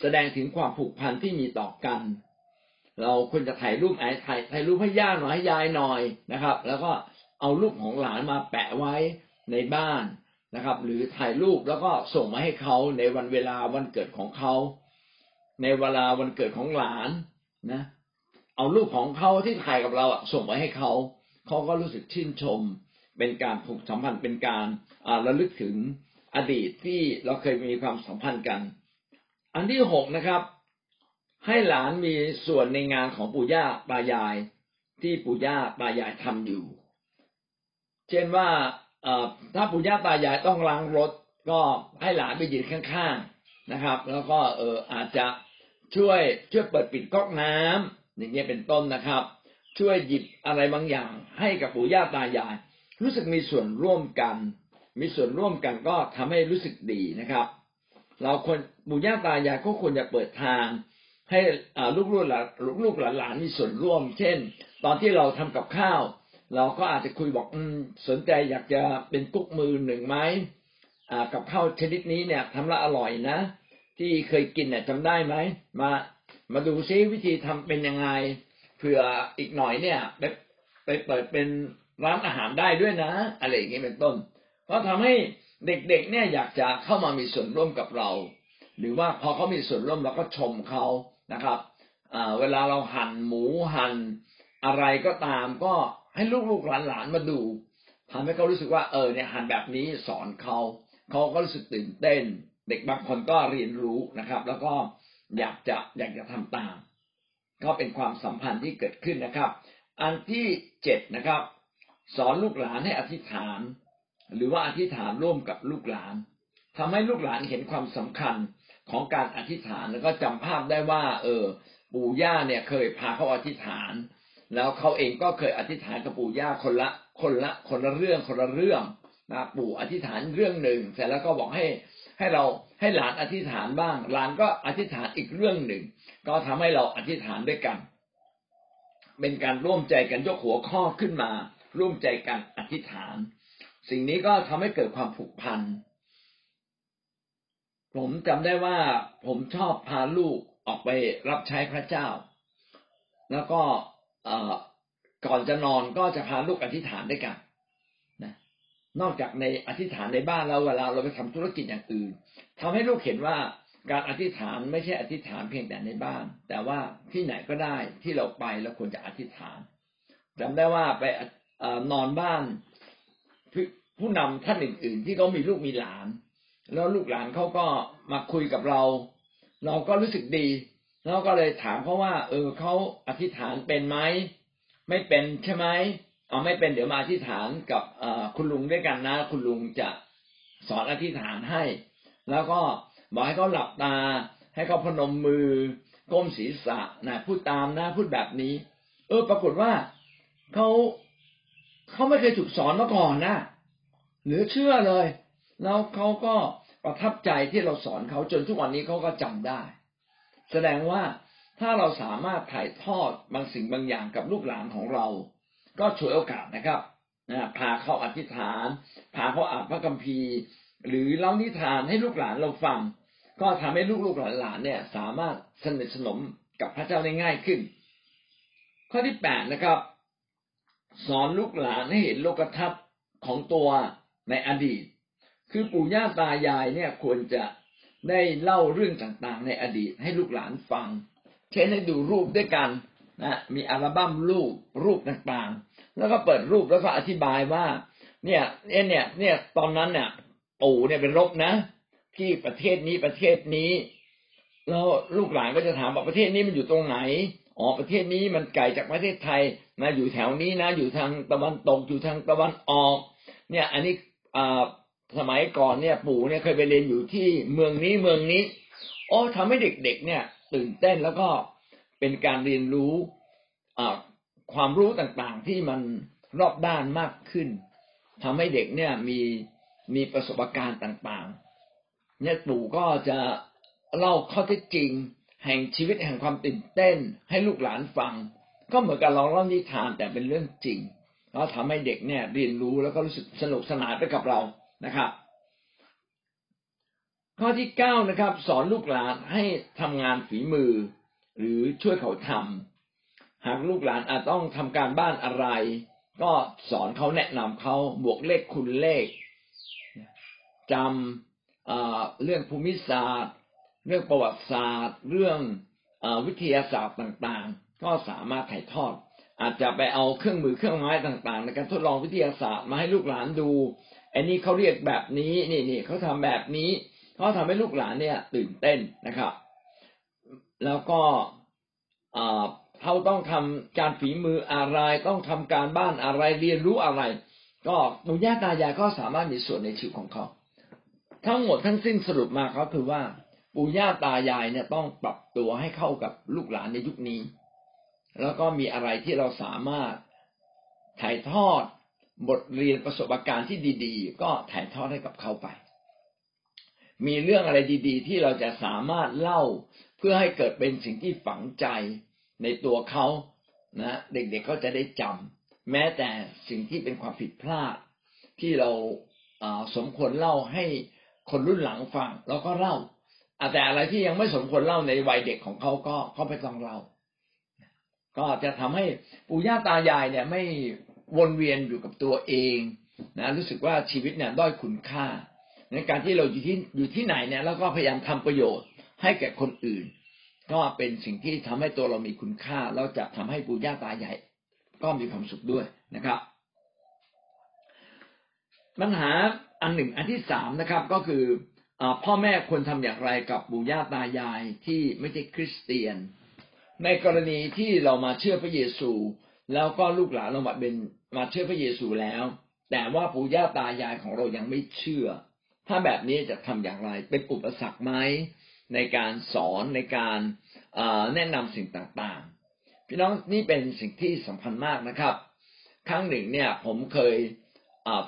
แสดงถึงความผูกพันที่มีต่อกัน เราควรจะถ่ายรูปไอ้ถ่ายถ่ายรูปให้ย่าหน่อยให้ยายหน่อยนะครับ แล้วก็เอารูปของหลานมาแปะไว้ในบ้าน นะครับ หรือถ่ายรูปแล้วก็ส่งมาให้เขาในวันเวลาวันเกิดของเขาในเวลาวันเกิดของหลานนะ เอารูปของเขาที่ถ่ายกับเราส่งไปให้เขาเขาก็รู้สึกชื่นชม เป็นการผูกสัมพันธ์เป็นการระลึกถึงอดีตที่เราเคยมีความสัมพันธ์กัน อันที่หกนะครับ ให้หลานมีส่วนในงานของปู่ย่าตายายที่ปู่ย่าตายายทำอยู่ เช่นว่า ถ้าปู่ย่าตายายต้องล้างรถก็ให้หลานไปยืนข้างๆนะครับ แล้วก็เอออาจจะช่วยช่วยเปิดปิดก๊อกน้ำอย่างเงี้ยเป็นต้นนะครับ ช่วยหยิบอะไรบางอย่าง ให้กับปู่ย่าตายาย รู้สึกมีส่วนร่วมกัน มีส่วนร่วมกันก็ทำให้รู้สึกดีนะครับ เราควรปู่ย่าตายายก็ควรจะเปิดทางให้ลูกลูกหลานลูกหลานมีส่วนร่วม เช่น ตอนที่เราทำกับข้าว เราก็อาจจะคุยบอกอสนใจอยากจะเป็นกุ๊กมือหนึ่งไหมกับข้าวชนิดนี้เนี่ยทำละอร่อยนะ ที่เคยกินเนี่ยจำได้ไหมมามาดูซิวิธีทำเป็นยังไงเผื่ออีกหน่อยเนี่ยไปไปเปิดเป็นร้านอาหารได้ด้วยนะ อะไรอย่างนี้เป็นต้น ก็ทำให้เด็กๆเนี่ยอยากจะเข้ามามีส่วนร่วมกับเรา หรือว่าพอเขามีส่วนร่วมเราก็ชมเขานะครับเวลาเราหั่นหมูหั่นอะไรก็ตามก็ ให้ลูกๆหลานๆมาดูทำให้เขารู้สึกว่าเออเนี่ยหันแบบนี้สอนเขาเขาก็รู้สึกตื่นเต้น เด็กบางคนก็เรียนรู้นะครับ แล้วก็อยากจะอยากจะทำตาม ก็เป็นความสัมพันธ์ที่เกิดขึ้นนะครับ อันที่เจ็ดนะครับ สอนลูกหลานให้อธิษฐาน หรือว่าอธิษฐานร่วมกับลูกหลานทำให้ลูกหลานเห็นความสำคัญของการอธิษฐานแล้วก็จำภาพได้ว่า เออ ปู่ย่าเนี่ยเคยพาเขาอธิษฐาน แล้วเขาเองก็เคยอธิษฐานกับปู่ย่าคนละคนละคนละเรื่องคนละเรื่องนะปู่อธิษฐานเรื่องหนึ่งเสร็จแล้วก็บอกให้ให้เราให้หลานอธิษฐานบ้างหลานก็อธิษฐานอีกเรื่องหนึ่ง ก็ทำให้เราอธิษฐานด้วยกัน เป็นการร่วมใจกันยกหัวข้อขึ้นมา ร่วมใจกันอธิษฐาน สิ่งนี้ก็ทำให้เกิดความผูกพันผมจำได้ว่าผมชอบพาลูกออกไปรับใช้พระเจ้า แล้วก็ ก่อนจะนอนก็จะพาลูกอธิษฐานด้วยกันนอกจากในอธิษฐานในบ้านเราเวลาเราไปทำธุรกิจอย่างอื่นทำให้ลูกเห็นว่าการอธิษฐานไม่ใช่อธิษฐานเพียงแต่ในบ้าน แต่ว่าที่ไหนก็ได้ที่เราไปเราควรจะอธิษฐานจำได้ว่าไปนอนบ้านผู้นำท่านอื่น ๆ ที่เขามีลูกมีหลาน แล้วลูกหลานเขาก็มาคุยกับเรา เราก็รู้สึกดี เราก็เลยถามเขาว่า เออเขาอธิษฐานเป็นไหมไม่เป็นใช่ไหมเอาไม่เป็นเดี๋ยวมาอธิษฐานกับคุณลุงด้วยกันนะ คุณลุงจะสอนอธิษฐานให้ แล้วก็บอกให้เขาหลับตา ให้เขาพนมมือก้มศีรษะนะพูดตามนะพูดแบบนี้ เออ ปรากฏว่าเขาเขาไม่เคยถูกสอนมาก่อนนะหรือเชื่อเลย แล้วเขาก็ประทับใจที่เราสอนเขาจนทุกวันนี้เขาก็จำได้ แสดงว่าถ้าเราสามารถถ่ายทอดบางสิ่งบางอย่างกับลูกหลานของเรา ก็ฉวยโอกาสนะครับนะพาเขาอธิษฐานพาเขาอ่านพระคัมภีร์ หรือเล่านิทานให้ลูกหลานเราฟัง ก็ทำให้ลูกๆหลานๆเนี่ย สามารถสนิทสนมกับพระเจ้าได้ง่ายขึ้น ข้อที่แปดนะครับ สอนลูกหลานให้เห็นโลกทัศน์ของตัวในอดีต คือปู่ย่าตายายเนี่ยควรจะ ได้เล่าเรื่องต่างๆ ในอดีตให้ลูกหลานฟัง เช่นให้ดูรูปด้วยกันนะมีอัลบั้มรูปรูปต่างๆ แล้วก็เปิดรูปแล้วก็อธิบายว่า เนี่ยเนี่ยเนี่ยตอนนั้นเนี่ยปู่เนี่ยเป็นรบนะ ที่ประเทศนี้ประเทศนี้แล้วลูกหลานก็จะถามว่าประเทศนี้มันอยู่ตรงไหนอ๋อประเทศนี้มันไกลจากประเทศไทยนะอยู่แถวนี้นะ อยู่ทางตะวันตกอยู่ทางตะวันออก เนี่ย อันนี้อ่า สมัยก่อนเนี่ยปู่เนี่ยเคยไปเรียนอยู่ที่เมืองนี้เมืองนี้อ๋อทำให้เด็กๆเนี่ย ตื่นเต้นแล้วก็เป็นการเรียนรู้ความรู้ต่างๆที่มันรอบด้านมากขึ้นทำให้เด็กเนี่ยมีมีประสบการณ์ต่างๆ เนี่ยปู่ก็จะเล่าข้อเท็จจริง แห่งชีวิตแห่งความตื่นเต้น ให้ลูกหลานฟัง ก็เหมือนกับเราเล่านิทานแต่เป็นเรื่องจริงแล้วทำให้เด็กเนี่ยเรียนรู้แล้วก็รู้สึกสนุกสนานไปกับเรา นะครับ ข้อที่เก้านะครับ สอนลูกหลานให้ทำงานฝีมือ หรือช่วยเขาทำหากลูกหลานอาจต้องทำการบ้านอะไร ก็สอนเขาแนะนำเขาบวกเลขคุณเลขจำเรื่องภูมิศาสตร์ เรื่องประวัติศาสตร์ เรื่องวิทยาศาสตร์ต่างๆ ก็สามารถถ่ายทอด อาจจะไปเอาเครื่องมือเครื่องไม้ต่างๆ ในการทดลองวิทยาศาสตร์มาให้ลูกหลานดู อันนี้เขาเรียกแบบนี้นี่นี่เขาทำแบบนี้เขาทำให้ลูกหลานเนี่ย ตื่นเต้นนะครับ แล้วก็เขาต้องทำการฝีมืออะไร ต้องทำการบ้านอะไรเรียนรู้อะไร ก็ปู่ย่าตายายก็สามารถมีส่วนในชีวิตของเขาทั้งหมดทั้งสิ้นสรุปมาก็คือว่าปู่ย่าตายายเนี่ยต้องปรับตัวให้เข้ากับลูกหลานในยุคนี้ แล้วก็มีอะไรที่เราสามารถถ่ายทอด บทเรียนประสบการณ์ที่ดี ๆ ก็ถ่ายทอดให้กับเขาไป มีเรื่องอะไรดี ๆ ที่เราจะสามารถเล่าเพื่อให้เกิดเป็นสิ่งที่ฝังใจในตัวเขานะเด็กๆเก็จะได้จำแม้แต่สิ่งที่เป็นความผิดพลาด ที่เราสมควรเล่าให้คนรุ่นหลังฟังเราก็เล่าแต่อะไรที่ยังไม่สมควรเล่าในวัยเด็กของเขาก็เขาไปต้องเล่าก็จะทำให้ปู่ย่าตายายเนี่ยไม่ วนเวียนอยู่กับตัวเองนะรู้สึกว่าชีวิตเนี่ยด้อยคุณค่า ในการที่เราอยู่ที่อยู่ที่ไหนเนี่ยแล้วก็พยายามทำประโยชน์ให้แก่คนอื่น ก็เป็นสิ่งที่ทำให้ตัวเรามีคุณค่าแล้วจะทำให้ปู่ย่าตายายก็มีความสุขด้วยนะครับ ปัญหาอันหนึ่งอันที่สามนะครับก็คือพ่อแม่ควรทำอย่างไรกับปู่ย่าตายายที่ไม่ใช่คริสเตียน ในกรณีที่เรามาเชื่อพระเยซู แล้วก็ลูกหลานเรามาเป็น มาเชื่อพระเยซูแล้ว แต่ว่าปู่ย่าตายายของเรายังไม่เชื่อ ถ้าแบบนี้จะทำอย่างไร เป็นอุปสรรคไหมในการสอนในการแนะนำสิ่งต่างๆ พี่น้องนี่เป็นสิ่งที่สำคัญมากนะครับ ครั้งหนึ่งเนี่ย ผมเคย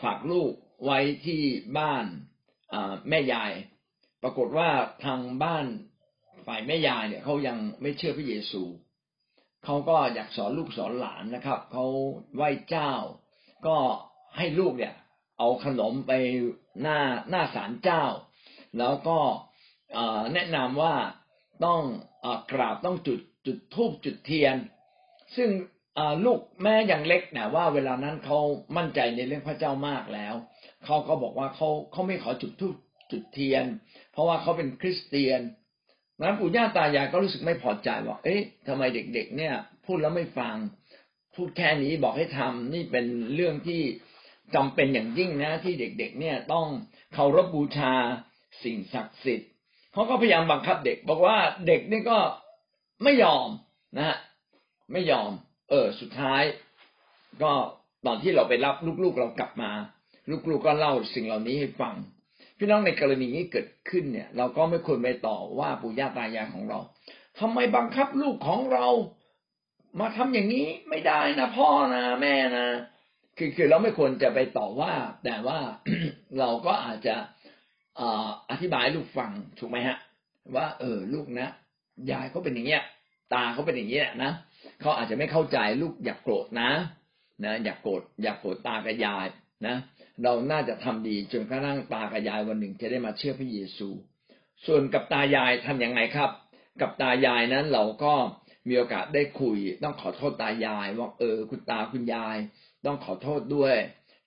ฝากลูกไว้ที่บ้านแม่ยาย ปรากฏว่าทางบ้านฝ่ายแม่ยายเนี่ยเขายังไม่เชื่อพระเยซูเขาก็อยากสอนลูกสอนหลานนะครับ เขาไหว้เจ้า ก็ให้ลูกเนี่ย เอาขนมไปหน้าหน้าศาลเจ้า แล้วก็แนะนำว่าต้องอกราบต้องจุดจุดทูบจุดเทียน ซึ่งลูกแม่ยังเล็กแต่ว่าเวลานั้นเขามั่นใจในเรื่องพระเจ้ามากแล้วเขาก็บอกว่าเขาเขาไม่ขอจุดทูบจุดเทียน เพราะว่าเขาเป็นคริสเตียน นั้นปู่ย่าตายายก็รู้สึกไม่พอใจว่าเอ๊ะทำไมเด็ก ๆ เนี่ย พูดแล้วไม่ฟัง พูดแค่นี้บอกให้ทำนี่เป็นเรื่องที่จำเป็นอย่างยิ่งนะ ที่เด็ก ๆ เนี่ยต้องเคารพบูชาสิ่งศักดิ์สิทธิ์เขาก็พยายามบังคับเด็ก บอกว่าเด็กนี่ก็ไม่ยอมนะฮะไม่ยอม เออ สุดท้าย ก็ตอนที่เราไปรับลูกๆเรากลับมา ลูกๆก็เล่าสิ่งเหล่านี้ให้ฟัง พี่น้องในกรณีนี้เกิดขึ้นเนี่ย เราก็ไม่ควรไปต่อว่าปู่ย่าตายายของเราทำไมบังคับลูกของเรา มาทำอย่างนี้ไม่ได้นะพ่อนะแม่นะคือคือเราไม่ควรจะไปต่อว่า แต่ว่าเราก็อาจจะอธิบายลูกฟังถูกไหมฮะ ว่า เออ ลูกนะยายเขาเป็นอย่างเงี้ย ตาเขาเป็นอย่างเงี้ยนะเขาอาจจะไม่เข้าใจลูกอย่ากโกรธนะนะอย่ากโกรธอย่ากโกรธตากับยายนะ เราน่าจะทำดีจนกระทั่งตากับยายวันหนึ่งจะได้มาเชื่อพระเยซู ส่วนกับตายายทํำยังไงครับ กับตายายนั้นเราก็มีโอกาสได้คุย ต้องขอโทษตายายว่าเออ คุณตาคุณยาย ต้องขอโทษด้วย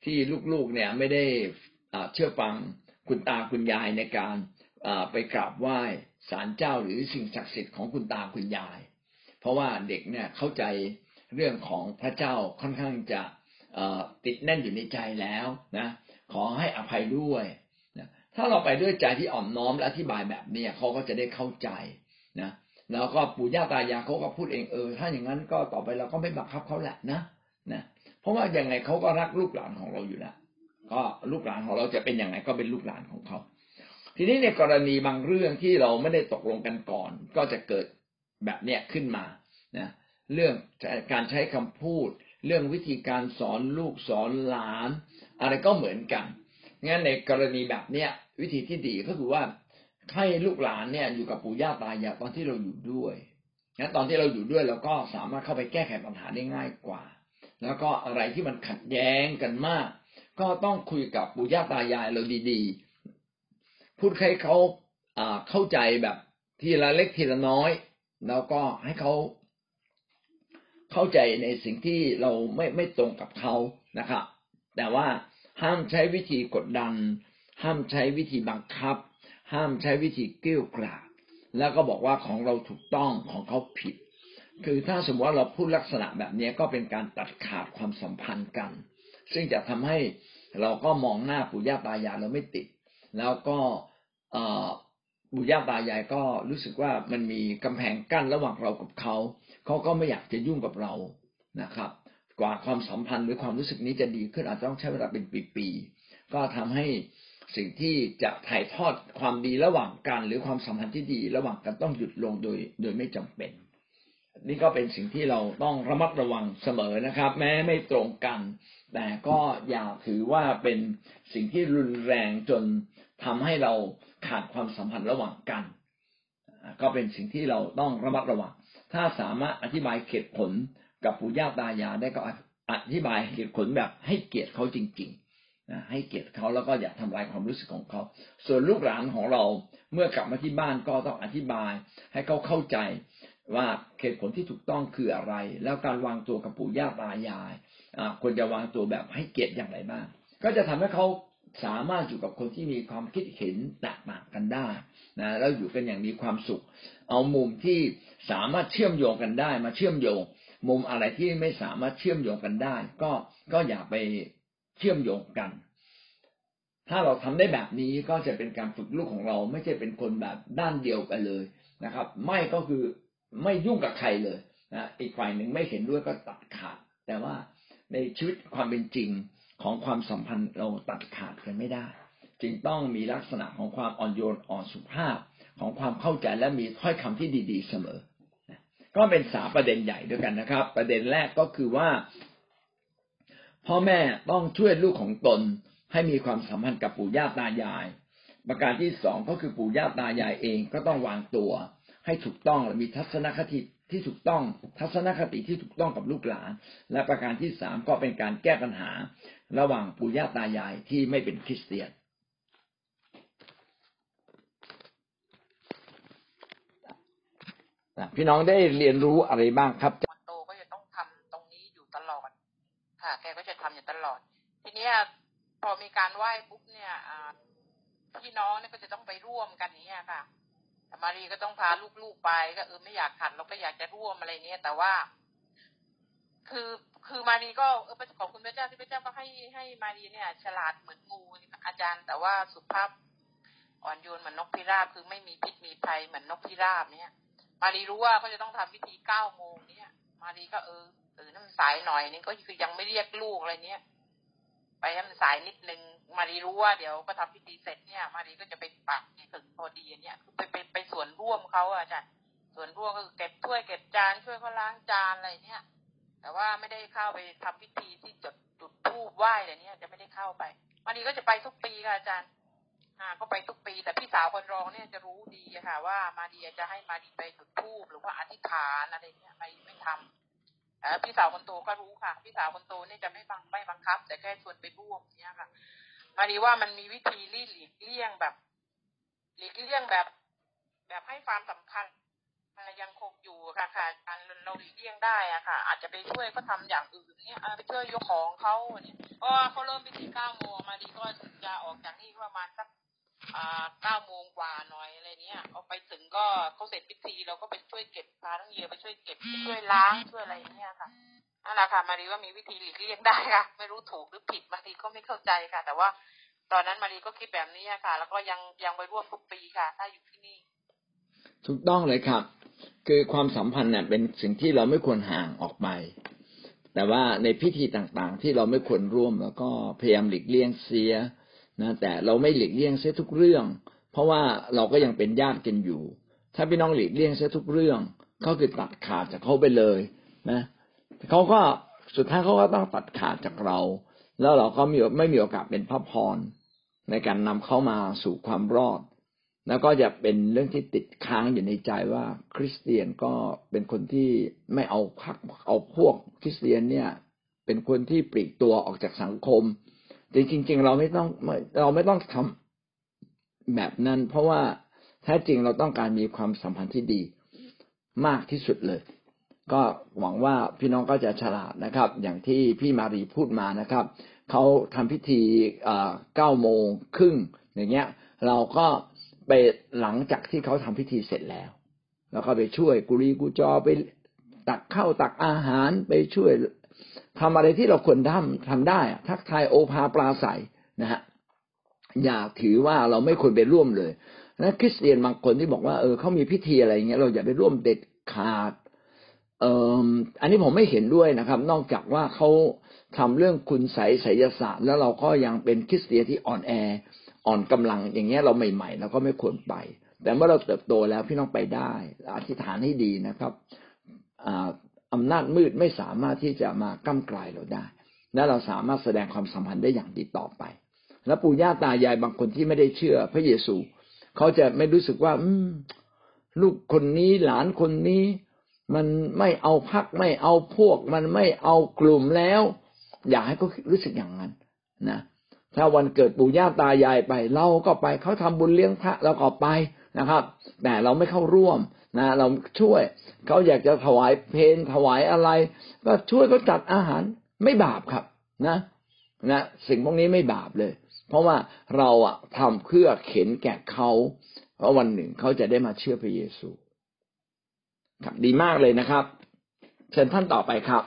ที่ลูกๆเนี่ยไม่ได้เชื่อฟังคุณตาคุณยายในการไปกราบไหว้ศาลเจ้าหรือสิ่งศักดิ์สิทธิ์ของคุณตาคุณยาย เพราะว่าเด็กเนี่ยเข้าใจเรื่องของพระเจ้าค่อนข้างจะ ติดแน่นอยู่ในใจแล้วนะ ขอให้อภัยด้วยนะถ้าเราไปด้วยใจที่อ่อนน้อมและอธิบายแบบนี้เขาก็จะได้เข้าใจนะแล้วก็ปู่ย่าตายายเขาก็พูดเองเออ ถ้าอย่างนั้นก็ต่อไปเราก็ไม่บังคับเขาแหละนะนะเพราะว่าอยังไงเขาก็รักลูกหลานของเราอยู่แล้วก็ลูกหลานของเราจะเป็นยังไงก็เป็นลูกหลานของเขา ทีนี้ในกรณีบางเรื่องที่เราไม่ได้ตกลงกันก่อน ก็จะเกิดแบบเนี้ยขึ้นมานะเรื่องการใช้คำพูด เรื่องวิธีการสอนลูกสอนหลาน อะไรก็เหมือนกัน งั้นในกรณีแบบเนี้ยวิธีที่ดีก็คือว่าให้ลูกหลานเนี่ยอยู่กับปู่ย่าตายายตอนที่เราอยู่ด้วยงั้นตอนที่เราอยู่ด้วยเราก็สามารถเข้าไปแก้ไขปัญหาได้ง่ายกว่า แล้วก็อะไรที่มันขัดแย้งกันมาก ก็ต้องคุยกับปู่ย่าตายายเราดีๆ พูดให้เขาเข้าใจแบบทีละเล็กทีละน้อย แล้วก็ให้เขา เข้าใจในสิ่งที่เราไม่ไม่ตรงกับเขานะครับ แต่ว่าห้ามใช้วิธีกดดัน ห้ามใช้วิธีบังคับ ห้ามใช้วิธีเกลี้ยกล่อมแล้วก็บอกว่าของเราถูกต้องของเขาผิด คือถ้าสมมติว่าเราพูดลักษณะแบบนี้ก็เป็นการตัดขาดความสัมพันธ์กัน ซึ่งจะทำให้เราก็มองหน้าปู่ย่าตายายเราไม่ติด แล้วก็ปู่ย่าตายายก็รู้สึกว่ามันมีกำแพงกั้นระหว่างเรากับเขา เขาก็ไม่อยากจะยุ่งกับเรานะครับ กว่าความสัมพันธ์หรือความรู้สึกนี้จะดีขึ้นอาจจะต้องใช้เวลาเป็นปีๆก็ทำให้สิ่งที่จะถ่ายทอดความดีระหว่างกันหรือความสัมพันธ์ที่ดีระหว่างกันต้องหยุดลงโดยโดยไม่จำเป็น นี่ก็เป็นสิ่งที่เราต้องระมัดระวังเสมอนะครับ แม้ไม่ตรงกัน แต่ก็อย่าถือว่าเป็นสิ่งที่รุนแรงจนทำให้เราขาดความสัมพันธ์ระหว่างกัน ก็เป็นสิ่งที่เราต้องระมัดระวัง ถ้าสามารถอธิบายเหตุผลกับปู่ย่าตายายได้ก็อธิบายเหตุผลแบบให้เกียรติเขาจริงๆนะให้เกียรติเขาแล้วก็อย่าทำลายความรู้สึกของเขา ส่วนลูกหลานของเราเมื่อกลับมาที่บ้านก็ต้องอธิบาย ให้เขาเข้าใจว่าเหตุผลที่ถูกต้องคืออะไร แล้วการวางตัวกับปู่ย่าตายายควรจะวางตัวแบบให้เกียรติอย่างไรบ้าง ก็จะทำให้เขา สามารถอยู่กับคนที่มีความคิดเห็นแตกต่างกันได้นะแล้วอยู่กันอย่างมีความสุข เอามุมที่สามารถเชื่อมโยงกันได้ มาเชื่อมโยง มุมอะไรที่ไม่สามารถเชื่อมโยงกันได้ ก็ก็อย่าไปเชื่อมโยงกัน ถ้าเราทำได้แบบนี้ก็จะเป็นการฝึกลูกของเรา ไม่ใช่เป็นคนแบบด้านเดียวไปเลยนะครับ ไม่ก็คือไม่ยุ่งกับใครเลยนะอีกฝ่ายหนึ่งไม่เห็นด้วยก็ตัดขาดแต่ว่าในชีวิตความเป็นจริง ของความสัมพันธ์เราตัดขาดกันไม่ได้ จึงต้องมีลักษณะของความอ่อนโยนอ่อนสุภาพของความเข้าใจและมีถ้อยคำที่ดี ๆ เสมอ ก็เป็นสาประเด็นใหญ่ด้วยกันนะครับ ประเด็นแรกก็คือว่า พ่อแม่ต้องช่วยลูกของตน ให้มีความสัมพันธ์กับปู่ย่าตายาย ประการที่สองก็คือปู่ย่าตายายเองก็ต้องวางตัว ให้ถูกต้องและมีทัศนคติ ที่ถูกต้องทัศนคติที่ถูกต้องกับลูกหลาน และประการที่สามก็เป็นการแก้ปัญหาระหว่างปู่ย่าตายายที่ไม่เป็นคริสเตียน พี่น้องได้เรียนรู้อะไรบ้างครับคนโตก็จะต้องทำตรงนี้อยู่ตลอด ค่ะ แกก็จะทำอยู่ตลอด ทีนี้พอมีการไหว้ปุ๊บเนี่ยพี่น้องเนี่ยก็จะต้องไปร่วมกันนี้ค่ะ มารีก็ต้องพาลูกๆไปก็เออไม่อยากขัดเราก็อยากจะร่วมอะไรเนี้ยแต่ว่า คือคือมารีก็เออของคุณพระเจ้าที่พระเจ้าก็ให้ให้มารีเนี่ย ฉลาดเหมือนงูอาจารย์ แต่ว่าสุภาพอ่อนโยนเหมือนนกพิราบคือไม่มีพิษมีภัยเหมือนนกพิราบเนี่ย มารีรู้ว่าเขาจะต้องทำพิธีเก้าโมงเนี่ย มารีก็เออตื่นน้ำสายหน่อยนี่ก็คือยังไม่เรียกลูกอะไรเนี้ยไปให้มันสายนิดนึง มารีรู้ว่าเดี๋ยวก็ทำพิธีเสร็จเนี่ย มารีก็จะไปปักถึงพอดีเนี่ยไปไปไปส่วนร่วมเขาอะจ้ะส่วนร่วมก็คือเก็บถ้วยเก็บจานช่วยเขาล้างจานอะไรเนี่ย แต่ว่าไม่ได้เข้าไปทำพิธีที่จุดจุดธูปไหว้อะไรเนี่ยจะไม่ได้เข้าไป มารีก็จะไปทุกปีค่ะอาจารย์อ่าก็ไปทุกปี แต่พี่สาวคนรองเนี่ยจะรู้ดีค่ะ ว่ามาดีจะให้มาดีไปจุดธูปหรือว่าอธิษฐานอะไรเนี่ยไม่ไม่ทำอพี่สาวคนโตก็รู้ค่ะ พี่สาวคนโตนี่จะไม่บังไม่บังคับ แต่แค่ชวนไปร่วมเนี่ยค่ะ มาดีว่ามันมีวิธีลีหลีกเลี่ยงแบบ หลีกเลี่ยงแบบ แบบให้ความสำคัญยังคงอยู่ค่ะค่ะการเราหลีกเลี่ยงได้อะค่ะ อาจจะไปช่วยเขาทาอย่างอื่นเนี่ยไปช่วยยกของเขาเนี่ยเพราะเขาเริ่มพิธีเก้าโมงมาดีก็จะออกจากนี่ประมาณสักเก้าโมงกว่าหน่อยอะไรเนี้ยเอาไปถึงก็เขาเสร็จพิธีเราก็ไปช่วยเก็บพาทั้งเยอะไปช่วยเก็บช่วยล้างช่วยอะไรเนี้ยค่ะ นั่นแหละค่ะมารีว่ามีวิธีหลีกเลี่ยงได้ค่ะ ไม่รู้ถูกหรือผิดบางทีก็ไม่เข้าใจค่ะ แต่ว่าตอนนั้นมารีก็คิดแบบนี้ค่ะ แล้วก็ยังยังไปร่วมทุกปีค่ะ ถ้าอยู่ที่นี่ ถูกต้องเลยครับ คือความสัมพันธ์เนี่ยเป็นสิ่งที่เราไม่ควรห่างออกไป แต่ว่าในพิธีต่างๆ ที่เราไม่ควรร่วม แล้วก็พยายามหลีกเลี่ยงเสียนะแต่เราไม่หลีกเลี่ยงเสียทุกเรื่อง เพราะว่าเราก็ยังเป็นญาติกันอยู่ ถ้าพี่น้องหลีกเลี่ยงเสียทุกเรื่องเขาคือตัดขาดจากเขาไปเลยนะ เขาก็สุดท้ายเขาก็ต้องตัดขาดจากเรา แล้วเราก็มีไม่มีโอกาสเป็นพระพรในการนำเข้ามาสู่ความรอด แล้วก็จะเป็นเรื่องที่ติดค้างอยู่ในใจว่า คริสเตียนก็เป็นคนที่ไม่เอาพักเอาพวกคริสเตียนเนี่ยเป็นคนที่ปลีกตัวออกจากสังคมแต่จริงๆเราไม่ต้องเราไม่ต้องทำแบบนั้น เพราะว่าแท้จริงเราต้องการมีความสัมพันธ์ที่ดีมากที่สุดเลย ก็หวังว่าพี่น้องก็จะฉลาดนะครับ อย่างที่พี่มารีพูดมานะครับเขาทำพิธีเก้าโมงครึ่งอย่างเงี้ย เราก็ไปหลังจากที่เขาทำพิธีเสร็จแล้วเราก็ไปช่วยกุรีกุจอไปตักข้าวตักอาหารไปช่วยทำอะไรที่เราควรทำทำได้ทักทายโอภาปลาใสนะฮะอย่าถือว่าเราไม่ควรไปร่วมเลยนะคริสเตียนบางคนที่บอกว่าเออเขามีพิธีอะไรเงี้ยเราอย่าไปร่วมเด็ดขาด อันนี้ผมไม่เห็นด้วยนะครับ นอกจากว่าเขาทำเรื่องคุณใสไสยศาสตร์ แล้วเราก็ยังเป็นคริสเตียนที่อ่อนแออ่อนกำลังอย่างเงี้ยเราใหม่ๆเราก็ไม่ควรไป แต่เมื่อเราเติบโตแล้วพี่น้องไปได้อธิษฐานให้ดีนะครับอำนาจมืดไม่สามารถที่จะมาก้ากลายเราได้ และเราสามารถแสดงความสัมพันธ์ได้อย่างดีต่อไป และปู่ย่าตายายบางคนที่ไม่ได้เชื่อ พระเยซู เขาจะไม่รู้สึกว่า อืลูกคนนี้หลานคนนี้ มันไม่เอาพักไม่เอาพวก มันไม่เอากลุ่มแล้ว อยากให้เขารู้สึกอย่างนั้นนะถ้าวันเกิดปู่ย่าตายายไป เราก็ไปเขาทำบุญเลี้ยงพระเราก็ไปนะครับ แต่เราไม่เข้าร่วมนะ เราช่วยเขาอยากจะถวายเพลถวายอะไร ก็ช่วยเขาจัดอาหารไม่บาปครับนะนะสิ่งพวกนี้ไม่บาปเลย เพราะว่าเราอะทำเพื่อเข็นแก่เขาเพราะวันหนึ่งเขาจะได้มาเชื่อพระเยซู ครับดีมากเลยนะครับ เชิญท่านต่อไปครับ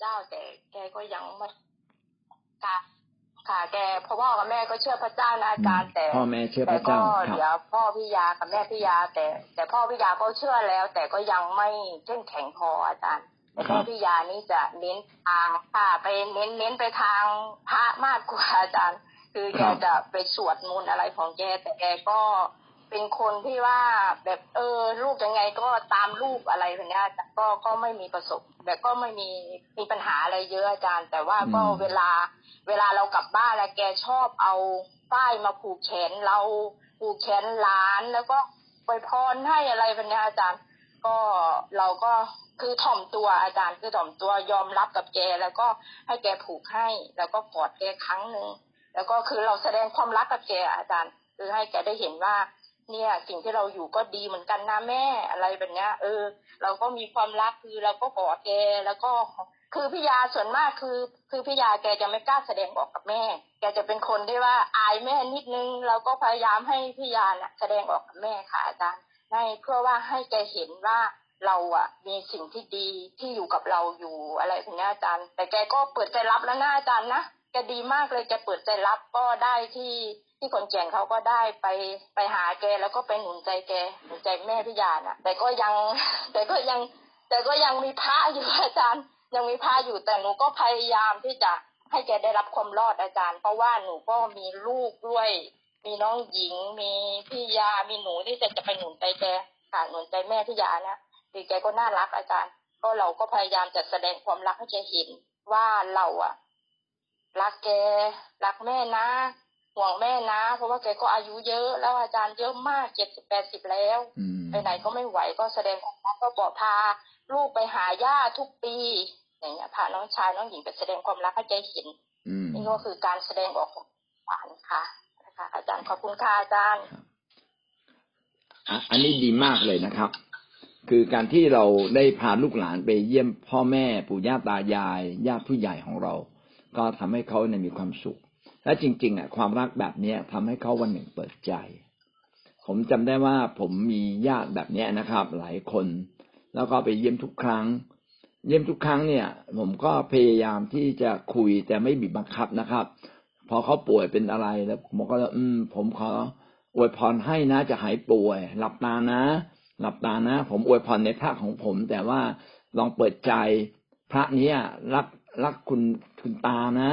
เจ้าแต่แกก็ยังไม่ค่ะค่ะแกพ่อพ่อกับแม่ก็เชื่อพระเจ้านะอาจารย์แต่พ่อแม่เชื่อพระเจ้าแต่ก็เดี๋ยวพ่อพี่ยากับแม่พี่ยา แต่ แต่พ่อพี่ยาก็เชื่อแล้ว แต่ก็ยังไม่เข้มแข็งพออาจารย์แต่แม่พี่ยานี่จะเน้นทางค่ะไปเน้นเน้นไปทางพระมากกว่าอาจารย์ คือแกจะไปสวดมนต์อะไรของแกแต่แกก็ เป็นคนที่ว่าแบบเออลูกยังไงก็ตามลูกอะไรแบบนี้ก็ก็ไม่มีประสบแต่ก็ไม่มีมีปัญหาอะไรเยอะอาจารย์ แต่ว่าก็เวลาเวลาเรากลับบ้านแล้วแกชอบเอาป้ายมาผูกแขนเราผูกแขนหลานแล้วก็ไปพรให้อะไรแบบนี้อาจารย์ ก็เราก็คือถ่อมตัวอาจารย์คือถ่อมตัวยอมรับกับแกแล้วก็ให้แกผูกให้ แล้วก็กอดแกครั้งหนึ่งแล้วก็คือเราแสดงความรักกับแกอาจารย์ คือให้แกได้เห็นว่า เนี่ยสิ่งที่เราอยู่ก็ดีเหมือนกันนะแม่อะไรแบบเนี้ย เออ เราก็มีความรักคือเราก็กอดแกแล้วก็คือพี่ยาส่วนมากคือ คือพี่ยาแกจะไม่กล้าแสดงออกกับแม่ แกจะเป็นคนที่ว่าอายแม่นิดนึง เราก็พยายามให้พี่ยาน่ะ แสดงออกกับแม่ค่ะอาจารย์ให้เพื่อว่าให้แกเห็นว่าเราอะ มีสิ่งที่ดีที่อยู่กับเราอยู่อะไรแบบนี้อาจารย์ แต่แกก็เปิดใจรับแล้วนะอาจารย์นะแกดีมากเลยแกเปิดใจรับก็ได้ที่ ที่คนแก่นเขาก็ได้ไปไปหาแกแล้วก็ไปหนุนใจแกหนุนใจแม่พิยานะแต่ก็ยัง แต่ก็ยัง แต่ก็ยังมีพระอยู่อาจารย์ ยังมีพระอยู่แต่หนูก็พยายามที่จะให้แกได้รับความรอดอาจารย์ เพราะว่าหนูก็มีลูกด้วย มีน้องหญิง มีพี่ยา มีหนูที่จะจะไปหนุนใจแกค่ะหนุนใจแม่พิยานะดีแกก็น่ารักอาจารย์ ก็เราก็พยายามจะแสดงความรักให้แกเห็นว่าเราอะรักแกรักแม่นะ ห่วงแม่นะ เพราะว่าแกก็อายุเยอะ แล้วอาจารย์เยอะมากเจ็ดสิบแปดสิบแล้วไปไหนก็ไม่ไหวก็แสดงความรักก็บอกพาลูกไปหาย่าทุกปีอย่างเงี้ยพาน้องชายน้องหญิงไปแสดงความรักให้แกเห็นนี่ก็คือการแสดงออกของหวานค่ะนะคะ อาจารย์ขอบคุณค่ะอาจารย์อันนี้ดีมากเลยนะครับ คือการที่เราได้พาลูกหลานไปเยี่ยมพ่อแม่ปู่ย่าตายายญาติผู้ใหญ่ของเรา ก็ทำให้เขาเนี่ยมีความสุข และจริง ๆอะความรักแบบเนี้ยทำให้เขาวันหนึ่งเปิดใจ ผมจำได้ว่าผมมีญาติแบบเนี้ยนะครับ หลายคน แล้วก็ไปเยี่ยมทุกครั้ง เยี่ยมทุกครั้งเนี่ย ผมก็พยายามที่จะคุยแต่ไม่บีบบังคับนะครับ พอเขาป่วยเป็นอะไรแล้วผมก็อืม ผมขออวยพรให้นะจะหายป่วย หลับตานะ หลับตานะ ผมอวยพรในพระของผม แต่ว่าลองเปิดใจ พระนี้รักรักคุณคุณตานะ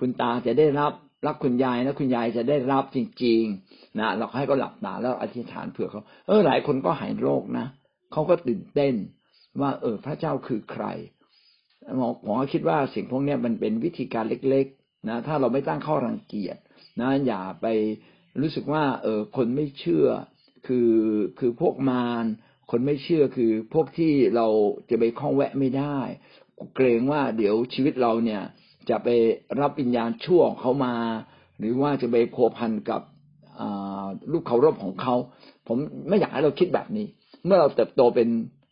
คุณตาจะได้รับ รักคุณยายแล้วคุณยายจะได้รับจริงๆนะเราให้ก็หลับตาแล้วอธิษฐานเผื่อเขาเออหลายคนก็หายโรคนะเขาก็ตื่นเต้น ว่า เออ พระเจ้าคือใครหมอหมอคิดว่าสิ่งพวกนี้มันเป็นวิธีการเล็กๆนะถ้าเราไม่ตั้งข้อรังเกียจนะอย่าไปรู้สึกว่า เออคนไม่เชื่อ คือคือพวกมารคนไม่เชื่อคือพวกที่เราจะไปข้องแวะไม่ได้ เกรงว่าเดี๋ยวชีวิตเราเนี่ย จะไปรับวิญญาณชั่วของเขามา หรือว่าจะไปโคพันกับลูกเคารพของเขา ผมไม่อยากให้เราคิดแบบนี้ เมื่อเราเติบโตเป็น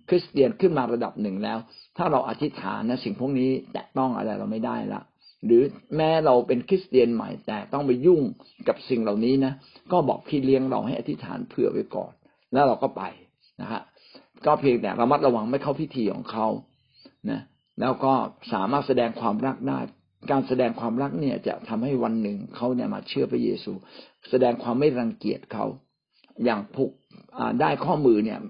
คริสเตียนขึ้นมาระดับหนึ่งแล้ว ถ้าเราอธิษฐานนะสิ่งพวกนี้แตะต้องอะไรเราไม่ได้ละหรือแม้เราเป็นคริสเตียนใหม่ แต่ต้องไปยุ่งกับสิ่งเหล่านี้นะก็บอกพี่เลี้ยงเราให้อธิษฐานเผื่อไว้ก่อน แล้วเราก็ไปนะฮะก็เพียงแต่ระมัดระวังไม่เข้าพิธีของเขานะแล้วก็สามารถแสดงความรักได้ การแสดงความรักเนี่ยจะทำให้วันหนึ่งเขาเนี่ยมาเชื่อพระเยซู แสดงความไม่รังเกียจเขา อย่างผูกได้ข้อมือเนี่ย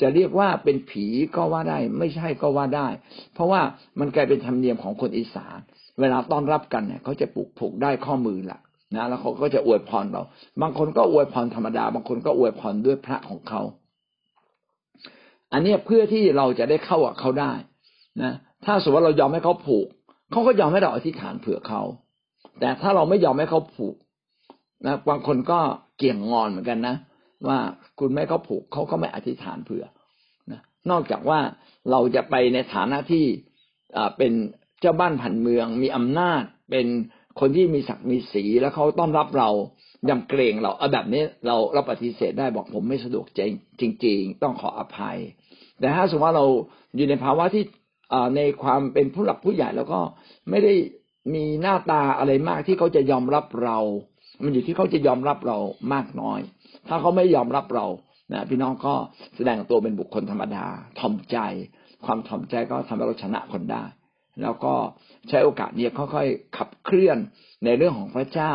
จะเรียกว่าเป็นผีก็ว่าได้ ไม่ใช่ก็ว่าได้ เพราะว่ามันกลายเป็นธรรมเนียมของคนอีสานเวลาต้อนรับกันเนี่ยเขาจะปลูกผูกได้ข้อมือละนะแล้วเขาก็จะอวยพรเรา บางคนก็อวยพรธรรมดา บางคนก็อวยพรด้วยพระของเขา อันนี้เพื่อที่เราจะได้เข้ากับเขาได้นะถ้าสมมติว่าเรายอมให้เขาผูก เขาก็ยอมให้เราอธิษฐานเผื่อเขา แต่ถ้าเราไม่ยอมให้เขาผูกนะบางคนก็เกี่ยงงอนเหมือนกันนะ ว่าคุณไม่เขาผูกเขาก็ไม่อธิษฐานเผื่อนะนอกจากว่าเราจะไปในฐานะที่เป็นเจ้าบ้านผันเมือง มีอำนาจ เป็นคนที่มีศักดิ์มีสีแล้วเขาต้อนรับเรายำเกรงเราเอาแบบนี้เราเราปฏิเสธได้บอกผมไม่สะดวกใจจริง ๆ ต้องขออภัย แต่ถ้าสมมติว่าเราอยู่ในภาวะที่ ในความเป็นผู้หลักผู้ใหญ่แล้วก็ไม่ได้มีหน้าตาอะไรมากที่เขาจะยอมรับเรา มันอยู่ที่เขาจะยอมรับเรามากน้อย ถ้าเขาไม่ยอมรับเรานะพี่น้องก็แสดงตัวเป็นบุคคลธรรมดาถ่อมใจ ความถ่อมใจก็ทำให้เราชนะคนได้ แล้วก็ใช้โอกาสนี้ค่อยๆขับเคลื่อนในเรื่องของพระเจ้า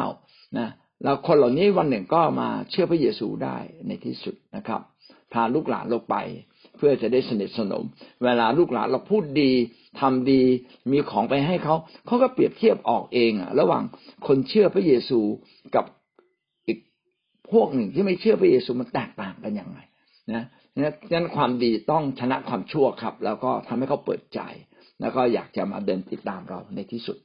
นะแล้วคนเหล่านี้วันหนึ่งก็มาเชื่อพระเยซูได้ในที่สุดนะครับ พาลูกหลานเราไป พื่อจะได้สนิทสนม เวลาลูกหลานเราพูดดีทำดีมีของไปให้เขาเขาก็เปรียบเทียบออกเองอะระหว่างคนเชื่อพระเยซูกับอีกพวกหนึ่งที่ไม่เชื่อพระเยซูมันแตกต่างกันยังไงนะนั้นความดีต้องชนะความชั่วครับ แล้วก็ทำให้เขาเปิดใจ แล้วก็อยากจะมาเดินติดตามเราในที่สุด